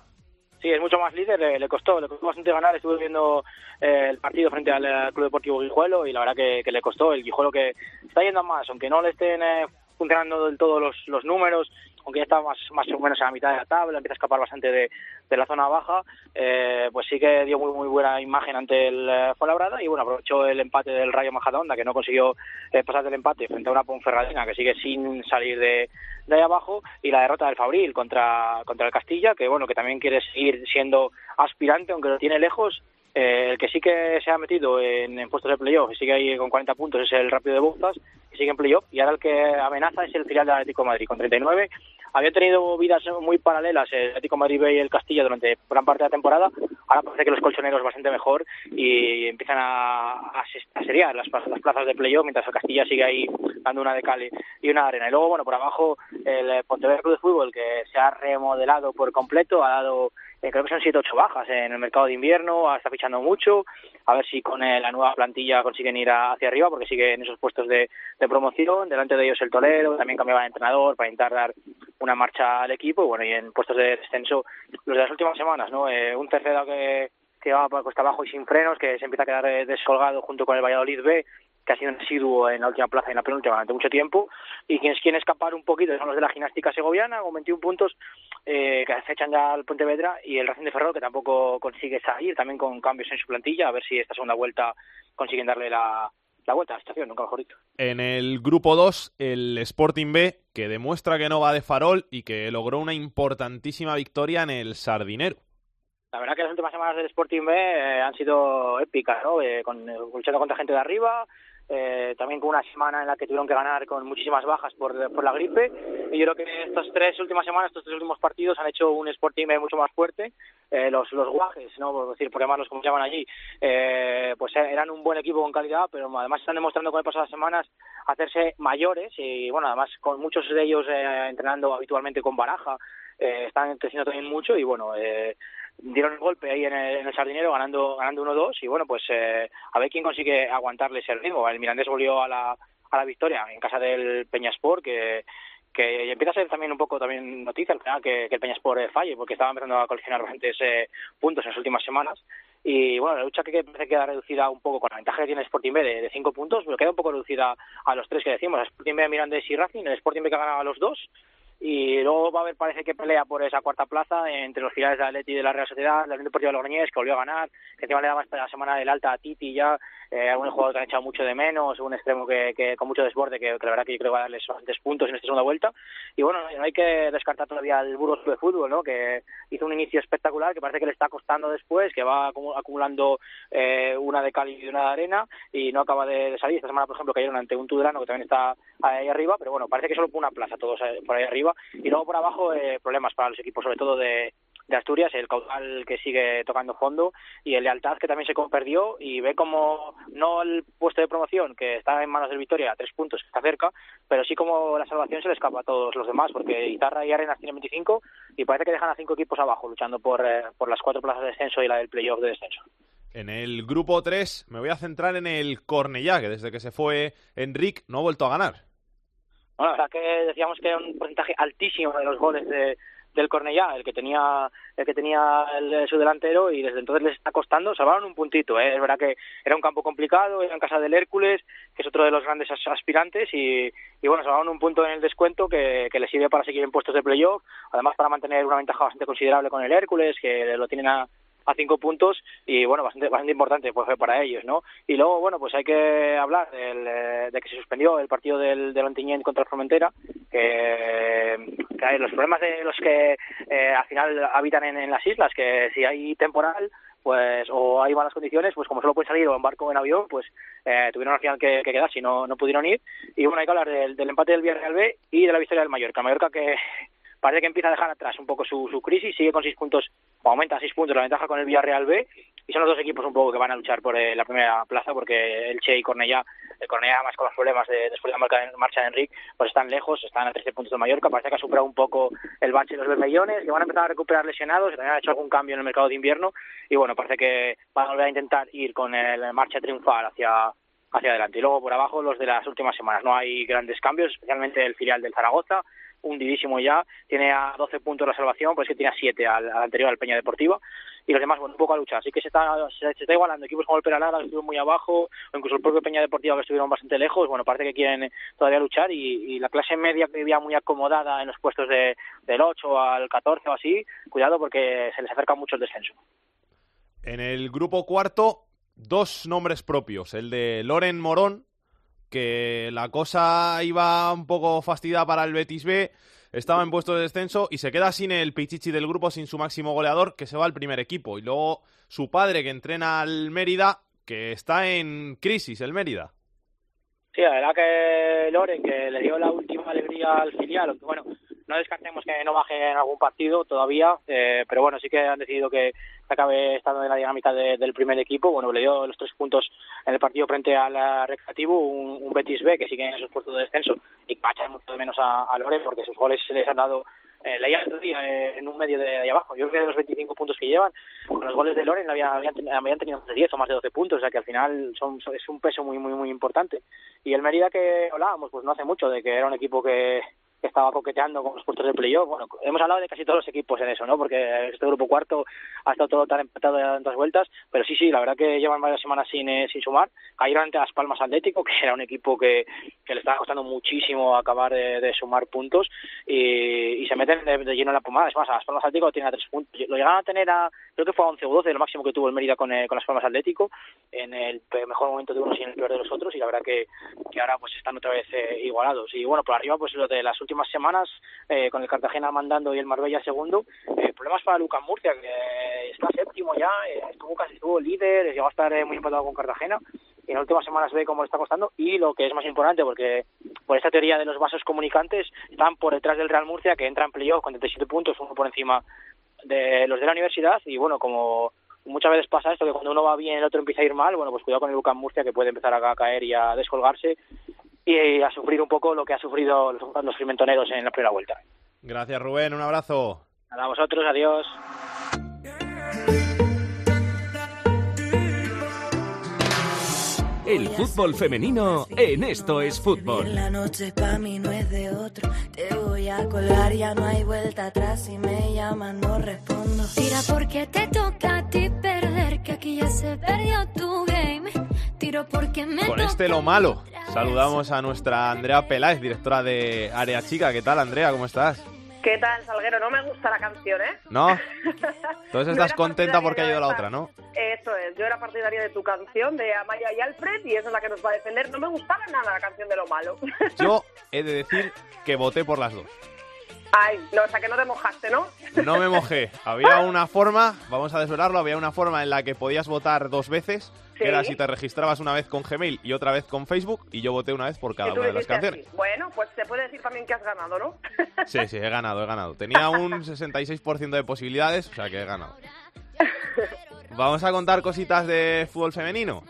Sí, es mucho más líder, le, costó, le costó bastante ganar. Estuve viendo eh, el partido frente al eh, Club Deportivo Guijuelo y la verdad que, le costó. El Guijuelo que está yendo a más, aunque no le estén eh, funcionando del todo los números, aunque ya está más, más o menos a la mitad de la tabla, empieza a escapar bastante de, de la zona baja, eh, pues sí que dio muy muy buena imagen ante el eh, Fuenlabrada y bueno, aprovechó el empate del Rayo Majadahonda, que no consiguió eh, pasar del empate frente a una Ponferradina que sigue sin salir de, de ahí abajo y la derrota del Fabril contra, contra el Castilla, que bueno, que también quiere seguir siendo aspirante, aunque lo tiene lejos. Eh, el que sí que se ha metido en, puestos de playoff y sigue ahí con 40 puntos es el Rápido de Bouzas, que sigue en playoff, y ahora el que amenaza es el filial del Atlético Madrid con 39. Había tenido vidas muy paralelas el Atlético de Madrid y el Castilla durante gran parte de la temporada. Ahora parece que los colchoneros bastante mejor y empiezan a, a, seriar las, las plazas de playoff, mientras el Castilla sigue ahí dando una de cal y una arena. Y luego, bueno, por abajo el Pontevedra Club de Fútbol, que se ha remodelado por completo, ha dado eh, creo que son 7 8 bajas en el mercado de invierno, está fichando mucho, a ver si con eh, la nueva plantilla consiguen ir a, hacia arriba, porque sigue en esos puestos de, de, promoción, delante de ellos el Toledo, también cambiaba de entrenador para intentar dar una marcha al equipo, y bueno, y en puestos de descenso los de las últimas semanas, ¿no? Eh, un tercero que, que va por cuesta abajo y sin frenos, que se empieza a quedar eh, descolgado junto con el Valladolid B, que ha sido un residuo en la última plaza y en la penúltima durante mucho tiempo, y quienes quieren escapar un poquito son los de la gimnástica segoviana, con 21 puntos, eh, que acechan ya al Pontevedra, y el Racing de Ferrol, que tampoco consigue salir, también con cambios en su plantilla, a ver si esta segunda vuelta consiguen darle la, la vuelta a la situación, nunca mejor dicho. En el grupo 2, el Sporting B, que demuestra que no va de farol y que logró una importantísima victoria en el Sardinero. La verdad que las últimas semanas del Sporting B eh, han sido épicas, ¿no? Eh, con, eh, luchando contra gente de arriba, eh, también con una semana en la que tuvieron que ganar con muchísimas bajas por, por la gripe. Y yo creo que estas tres últimas semanas, estos tres últimos partidos han hecho un Sporting mucho más fuerte. Eh, los, los guajes, ¿no? por decir, por llamarlos como llaman allí, eh, pues eran un buen equipo con calidad, pero además están demostrando con el paso de las semanas hacerse mayores y bueno, además con muchos de ellos eh, entrenando habitualmente con baraja, eh, están creciendo también mucho y bueno, eh, dieron el golpe ahí en el, en el Sardinero ganando ganando 1-2 y bueno pues eh, a ver quién consigue aguantarle ese ritmo. El Mirandés volvió a la a la victoria en casa del Peñaspor que que empieza a ser también un poco también noticia al final que, que el Peñaspor eh, falle porque estaba empezando a coleccionar bastantes eh, puntos en las últimas semanas. Y bueno la lucha que parece que queda reducida un poco con la ventaja que tiene el Sporting B de, de cinco puntos pero queda un poco reducida a los tres que decimos el Sporting B Mirandés y Racing. El Sporting B que ha ganado a los dos y luego va a haber parece que pelea por esa cuarta plaza entre los finales de Atleti y de la Real Sociedad, la Unión Deportiva de Logroñés que volvió a ganar, que encima le daba la semana del alta a Titi ya, eh, algunos jugadores que han echado mucho de menos, un extremo que, con mucho desborde que, la verdad que yo creo que va a darles bastantes puntos en esta segunda vuelta. Y bueno, no hay que descartar todavía el Burgos de Fútbol, ¿no? que hizo un inicio espectacular que parece que le está costando después, que va acumulando eh, una de Cali y una de arena y no acaba de, salir, esta semana por ejemplo cayeron ante un Tudelano que también está ahí arriba, pero bueno, parece que solo por una plaza todos por ahí arriba y luego por abajo eh, problemas para los equipos, sobre todo de, de Asturias, el caudal que sigue tocando fondo y el Lealtad que también se perdió y ve como no el puesto de promoción que está en manos del Victoria a tres puntos, que está cerca, pero sí como la salvación se le escapa a todos los demás porque Itarra y Arenas tienen 25 y parece que dejan a cinco equipos abajo luchando por, eh, por las cuatro plazas de descenso y la del playoff de descenso. En el grupo 3 me voy a centrar en el Cornellá, que desde que se fue Enric no ha vuelto a ganar. Bueno, la verdad que decíamos que era un porcentaje altísimo de los goles de, del Cornellá, el que tenía el que tenía el, su delantero y desde entonces les está costando, salvaron un puntito, ¿eh? es verdad que era un campo complicado, era en casa del Hércules, que es otro de los grandes aspirantes y, y bueno, salvaron un punto en el descuento que, que les sirve para seguir en puestos de playoff, además para mantener una ventaja bastante considerable con el Hércules, que lo tienen a, a cinco puntos y bueno bastante bastante importante pues para ellos no y luego bueno pues hay que hablar del, de que se suspendió el partido del, del Ontinyent contra el Formentera que, que los problemas de los que eh, al final habitan en, en las islas que si hay temporal pues o hay malas condiciones, pues como solo pueden salir o en barco o en avión, pues eh, tuvieron al final que, que quedar si no, no pudieron ir. Y bueno, hay que hablar del, del empate del Villarreal B y de la victoria del Mallorca. Mallorca que parece que empieza a dejar atrás un poco su, su crisis, sigue con seis puntos, o aumenta a seis puntos la ventaja con el Villarreal B, y son los dos equipos un poco que van a luchar por eh, la primera plaza, porque el Che y Cornellá, el Cornellá más con los problemas de, después de la marca, marcha de Enric, pues están lejos, están a 13 puntos de Mallorca, parece que ha superado un poco el bache de los bermellones, que van a empezar a recuperar lesionados, también han hecho algún cambio en el mercado de invierno, y bueno, parece que van a volver a intentar ir con el marcha triunfal hacia hacia adelante. Y luego por abajo los de las últimas semanas. No hay grandes cambios, especialmente el filial del Zaragoza, hundidísimo ya, tiene a 12 puntos la salvación, pues que tiene a 7 al, anterior, al Peña Deportiva, y los demás, bueno, un poco a luchar. Así que se está, se, está igualando. Equipos como el Peralada, que estuvieron muy abajo, o incluso el propio Peña Deportiva, que estuvieron bastante lejos, bueno, parece que quieren todavía luchar, y, y la clase media que vivía muy acomodada en los puestos de, del 8 al 14 o así, cuidado porque se les acerca mucho el descenso. En el grupo cuarto, dos nombres propios. El de Loren Morón, que la cosa iba un poco fastidiada para el Betis B, estaba en puesto de descenso y se queda sin el Pichichi del grupo, sin su máximo goleador, que se va al primer equipo. Y luego su padre, que entrena al Mérida, que está en crisis, el Mérida. Sí, la verdad que Loren, que le dio la última alegría al filial, aunque bueno, no descartemos que no baje en algún partido todavía, eh, pero bueno, sí que han decidido que acabe estando en la dinámica de, del primer equipo. Bueno, le dio los tres puntos en el partido frente al Recreativo, un, un Betis B que sigue en esos puestos de descenso y va a echar mucho de menos a, a porque sus goles se les han dado eh, leía el otro eh, en un medio de ahí abajo. Yo creo que de los 25 puntos que llevan, con los goles de Loren habían, habían, tenido más de 10 o más de 12 puntos, o sea que al final son- es un peso muy, muy, muy importante. Y el Mérida que hablábamos, pues no hace mucho, de que era un equipo que, que estaba coqueteando con los puestos de playoff. Bueno, hemos hablado de casi todos los equipos en eso, ¿no? Porque este grupo cuarto ha estado todo tan empatado de tantas vueltas, pero sí, sí, la verdad que llevan varias semanas sin, eh, sin sumar. Cayeron ante Las Palmas Atlético, que era un equipo que, que le estaba costando muchísimo acabar de, de sumar puntos y, y se meten de, de lleno en la pomada. Es más, a Las Palmas Atlético tiene a tres puntos. Lo llegaron a tener a, creo que fue a 11 o 12, lo máximo que tuvo el Mérida con, eh, con Las Palmas Atlético, en el mejor momento de unos y en el peor de los otros, y la verdad que, que ahora pues están otra vez eh, igualados. Y bueno, por arriba, pues lo de las últimas semanas, eh, con el Cartagena mandando y el Marbella segundo, eh, problemas para Lucas Murcia, que está séptimo ya, eh, estuvo casi estuvo líder, llegó a estar eh, muy empatado con Cartagena, y en las últimas semanas ve cómo le está costando, y lo que es más importante, porque por esta teoría de los vasos comunicantes, están por detrás del Real Murcia, que entra en playoff con 37 puntos, uno por encima de los de la universidad, y bueno, como muchas veces pasa esto, que cuando uno va bien el otro empieza a ir mal, bueno, pues cuidado con el Lucas Murcia, que puede empezar a caer y a descolgarse, y a sufrir un poco lo que ha sufrido los, los frimentoneros en la primera vuelta. Gracias, Rubén. Un abrazo. A vosotros, adiós. El fútbol femenino en Esto es Fútbol. La noche pa' mí no es de otro. Te voy a colgar, ya no hay vuelta atrás. Si me llaman, no respondo. Tira porque te se perdió tu game. Tiro porque me Con este lo malo, saludamos a nuestra Andrea Peláez, directora de Área Chica. ¿Qué tal, Andrea? ¿Cómo estás? ¿Qué tal, Salguero? No me gusta la canción, ¿eh? ¿No? Entonces No estás contenta porque ha ido la otra, ¿no? Eso es, yo era partidaria de tu canción, de Amaya y Alfred, y esa es la que nos va a defender. No me gustaba nada la canción de lo malo. Yo he de decir que voté por las dos. Ay, no, o sea que no te mojaste, ¿no? No me mojé. Había una forma, vamos a desvelarlo, había una forma en la que podías votar dos veces, que era si te registrabas una vez con Gmail y otra vez con Facebook, y yo voté una vez por cada una de las canciones. así. Bueno, pues se puede decir también que has ganado, ¿no? Sí, sí, he ganado, he ganado. Tenía un 66% de posibilidades, o sea que he ganado. Vamos a contar cositas de fútbol femenino.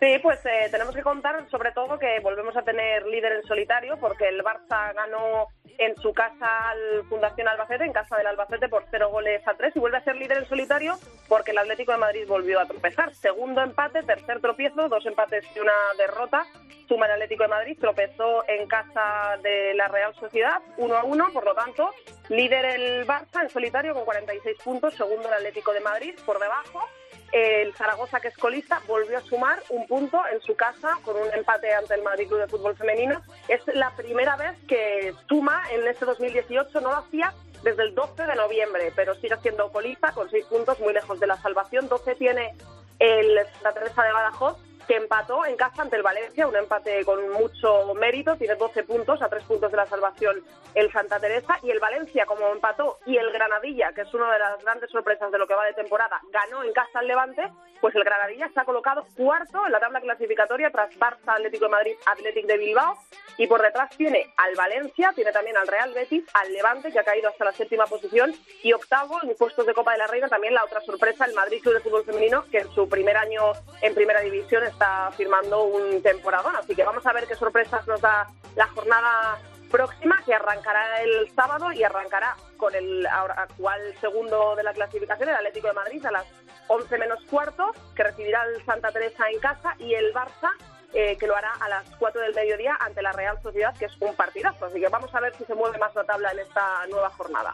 Sí, pues eh, tenemos que contar sobre todo que volvemos a tener líder en solitario porque el Barça ganó en su casa al Fundación Albacete, en casa del Albacete por cero goles a tres y vuelve a ser líder en solitario porque el Atlético de Madrid volvió a tropezar. Segundo empate, tercer tropiezo, dos empates y una derrota. Suma el Atlético de Madrid, tropezó en casa de la Real Sociedad, 1 a 1, por lo tanto, líder el Barça en solitario con 46 puntos, segundo el Atlético de Madrid, por debajo. El Zaragoza, que es colista, volvió a sumar un punto en su casa con un empate ante el Madrid Club de Fútbol Femenino. Es la primera vez que suma en este 2018, no lo hacía desde el 12 de noviembre, pero sigue siendo colista con seis puntos muy lejos de la salvación. 12 tiene el Santa Teresa de Badajoz, que empató en casa ante el Valencia, un empate con mucho mérito, tiene 12 puntos, a tres puntos de la salvación el Santa Teresa, y el Valencia, como empató, y el Granadilla, que es una de las grandes sorpresas de lo que va de temporada, ganó en casa al Levante, pues el Granadilla está colocado cuarto en la tabla clasificatoria tras Barça, Atlético de Madrid, Atlético de Bilbao, y por detrás tiene al Valencia, tiene también al Real Betis, al Levante, que ha caído hasta la séptima posición, y octavo en puestos de Copa de la Reina también la otra sorpresa, el Madrid Club de Fútbol Femenino, que en su primer año en Primera División está firmando un temporadón. Así que vamos a ver qué sorpresas nos da la jornada próxima, que arrancará el sábado y arrancará con el actual segundo de la clasificación, el Atlético de Madrid, a las 11 menos cuarto, que recibirá el Santa Teresa en casa, y el Barça eh, que lo hará a las 4 del mediodía ante la Real Sociedad, que es un partidazo. Así que vamos a ver si se mueve más la tabla en esta nueva jornada.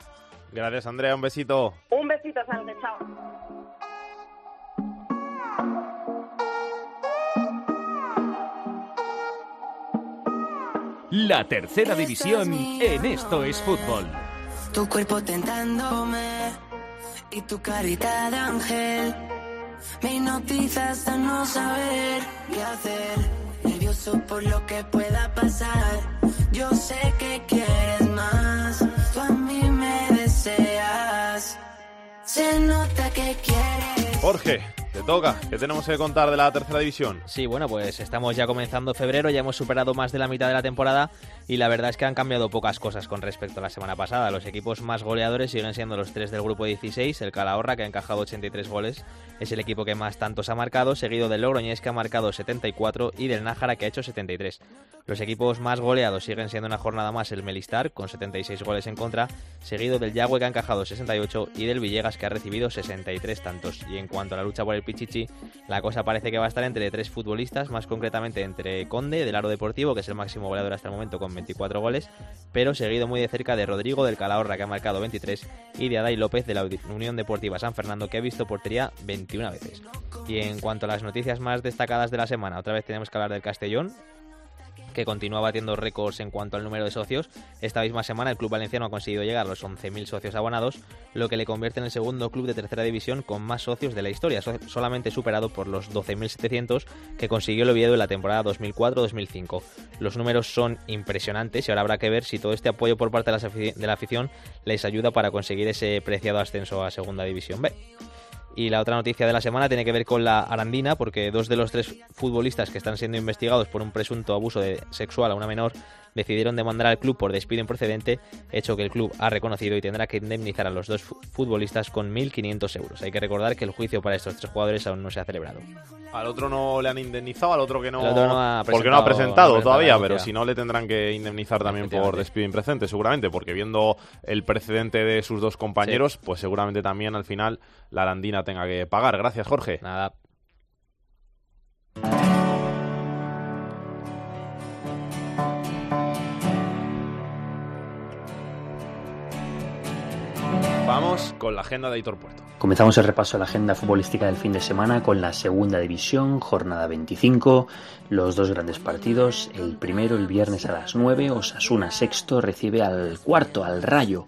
Gracias, Andrea. Un besito. Un besito, Sánchez. Chao. La tercera división en Esto es Fútbol. Tu cuerpo tentándome y tu carita de ángel me hipnotizas a no saber qué hacer. Nervioso por lo que pueda pasar. Yo sé que quieres más. Tú a mí me deseas. Se nota que quieres. Jorge, te toca. ¿Qué tenemos que contar de la tercera división? Sí, bueno, pues estamos ya comenzando febrero, ya hemos superado más de la mitad de la temporada y la verdad es que han cambiado pocas cosas con respecto a la semana pasada. Los equipos más goleadores siguen siendo los tres del grupo 16, el Calahorra que ha encajado 83 goles, es el equipo que más tantos ha marcado, seguido del Logroñés que ha marcado 74 y del Nájara que ha hecho 73. Los equipos más goleados siguen siendo una jornada más el Melistar con 76 goles en contra, seguido del Yagüe que ha encajado 68 y del Villegas que ha recibido 63 tantos. Y en cuanto a la lucha por el Pichichi, la cosa parece que va a estar entre tres futbolistas, más concretamente entre Conde del Aro Deportivo, que es el máximo goleador hasta el momento con 24 goles, pero seguido muy de cerca de Rodrigo del Calahorra que ha marcado 23 y de Adai López de la Unión Deportiva San Fernando que ha visto portería 21 veces. Y en cuanto a las noticias más destacadas de la semana, otra vez tenemos que hablar del Castellón, que continúa batiendo récords en cuanto al número de socios. Esta misma semana el club valenciano ha conseguido llegar a los 11.000 socios abonados, lo que le convierte en el segundo club de tercera división con más socios de la historia, so- solamente superado por los 12.700 que consiguió el Oviedo en la temporada 2004-2005. Los números son impresionantes y ahora habrá que ver si todo este apoyo por parte de la afición les ayuda para conseguir ese preciado ascenso a Segunda División B. Y la otra noticia de la semana tiene que ver con la Arandina, porque dos de los tres futbolistas que están siendo investigados por un presunto abuso de- sexual a una menor decidieron demandar al club por despido improcedente, hecho que el club ha reconocido y tendrá que indemnizar a los dos fu- futbolistas con 1.500 euros. Hay que recordar que el juicio para estos tres jugadores aún no se ha celebrado. Al otro no le han indemnizado, al otro que no. El otro no ha porque no ha presentado- presentado no ha presentado todavía, pero si no le tendrán que indemnizar también por despido imprecedente, seguramente, porque viendo el precedente de sus dos compañeros, pues seguramente también al final la Arandina tenga que pagar. Gracias, Jorge. Nada. Vamos con la agenda de Aitor Puerto. Comenzamos el repaso a la agenda futbolística del fin de semana con la segunda división, jornada 25, los dos grandes partidos. El primero, el viernes a las 9, Osasuna sexto recibe al cuarto, al Rayo.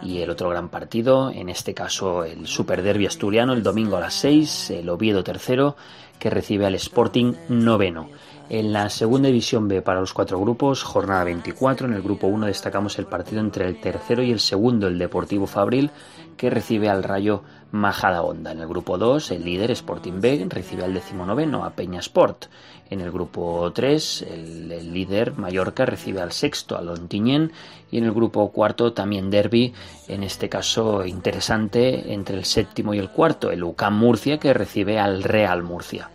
Y el otro gran partido, en este caso el Super Derby asturiano, el domingo a las 6, el Oviedo tercero, que recibe al Sporting noveno. En la segunda división B para los cuatro grupos, jornada 24, en el grupo 1 destacamos el partido entre el tercero y el segundo, el Deportivo Fabril, que recibe al Rayo Majadahonda. En el grupo 2, el líder Sporting B recibe al decimonoveno, a Peña Sport. En el grupo 3, el, líder Mallorca recibe al sexto, al Ontiñén. Y en el grupo cuarto, también derby, en este caso interesante, entre el séptimo y el cuarto, el UCAM Murcia, que recibe al Real Murcia.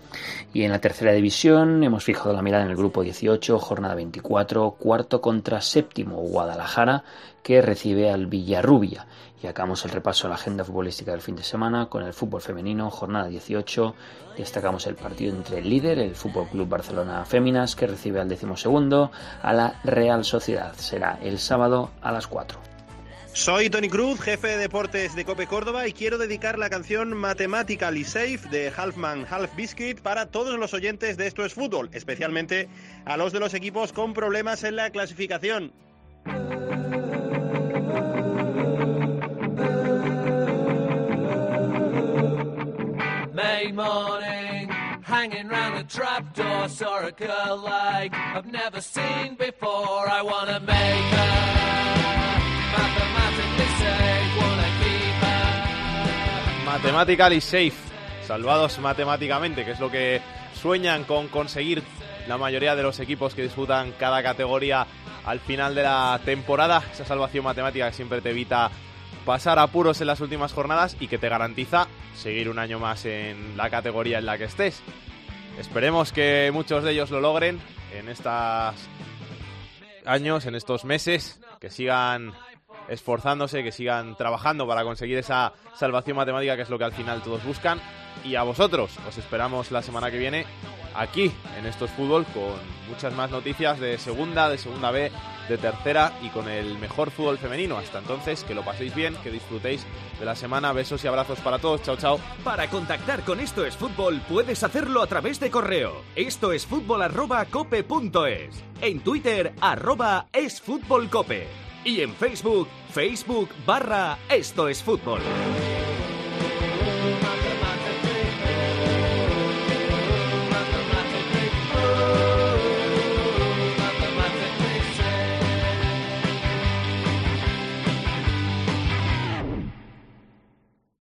Y en la tercera división hemos fijado la mirada en el grupo 18, jornada 24, cuarto contra séptimo Guadalajara, que recibe al Villarrubia. Y acabamos el repaso a la agenda futbolística del fin de semana con el fútbol femenino, jornada 18. Destacamos el partido entre el líder, el Fútbol Club Barcelona Féminas, que recibe al decimosegundo a la Real Sociedad. Será el sábado a las 4. Soy Tony Cruz, jefe de deportes de Cope Córdoba y quiero dedicar la canción Mathematically Safe de Halfman Half Biscuit para todos los oyentes de Esto es Fútbol, especialmente a los de los equipos con problemas en la clasificación. May morning, hanging round trapdoor, saw a girl like I've never seen before. I wanna make her Mathematically safe, salvados matemáticamente, que es lo que sueñan con conseguir la mayoría de los equipos que disputan cada categoría al final de la temporada. Esa salvación matemática que siempre te evita pasar apuros en las últimas jornadas y que te garantiza seguir un año más en la categoría en la que estés. Esperemos que muchos de ellos lo logren en estos años, en estos meses, que sigan esforzándose, que sigan trabajando para conseguir esa salvación matemática que es lo que al final todos buscan. Y a vosotros os esperamos la semana que viene aquí en Estos Fútbol con muchas más noticias de segunda, de segunda B, de tercera y con el mejor fútbol femenino. Hasta entonces, que lo paséis bien, que disfrutéis de la semana. Besos y abrazos para todos. Chao, chao. Para contactar con Esto es Fútbol puedes hacerlo a través de correo. Esto es fútbol arroba cope. En Twitter arroba es fútbol cope. Y en Facebook, Facebook barra Esto es Fútbol.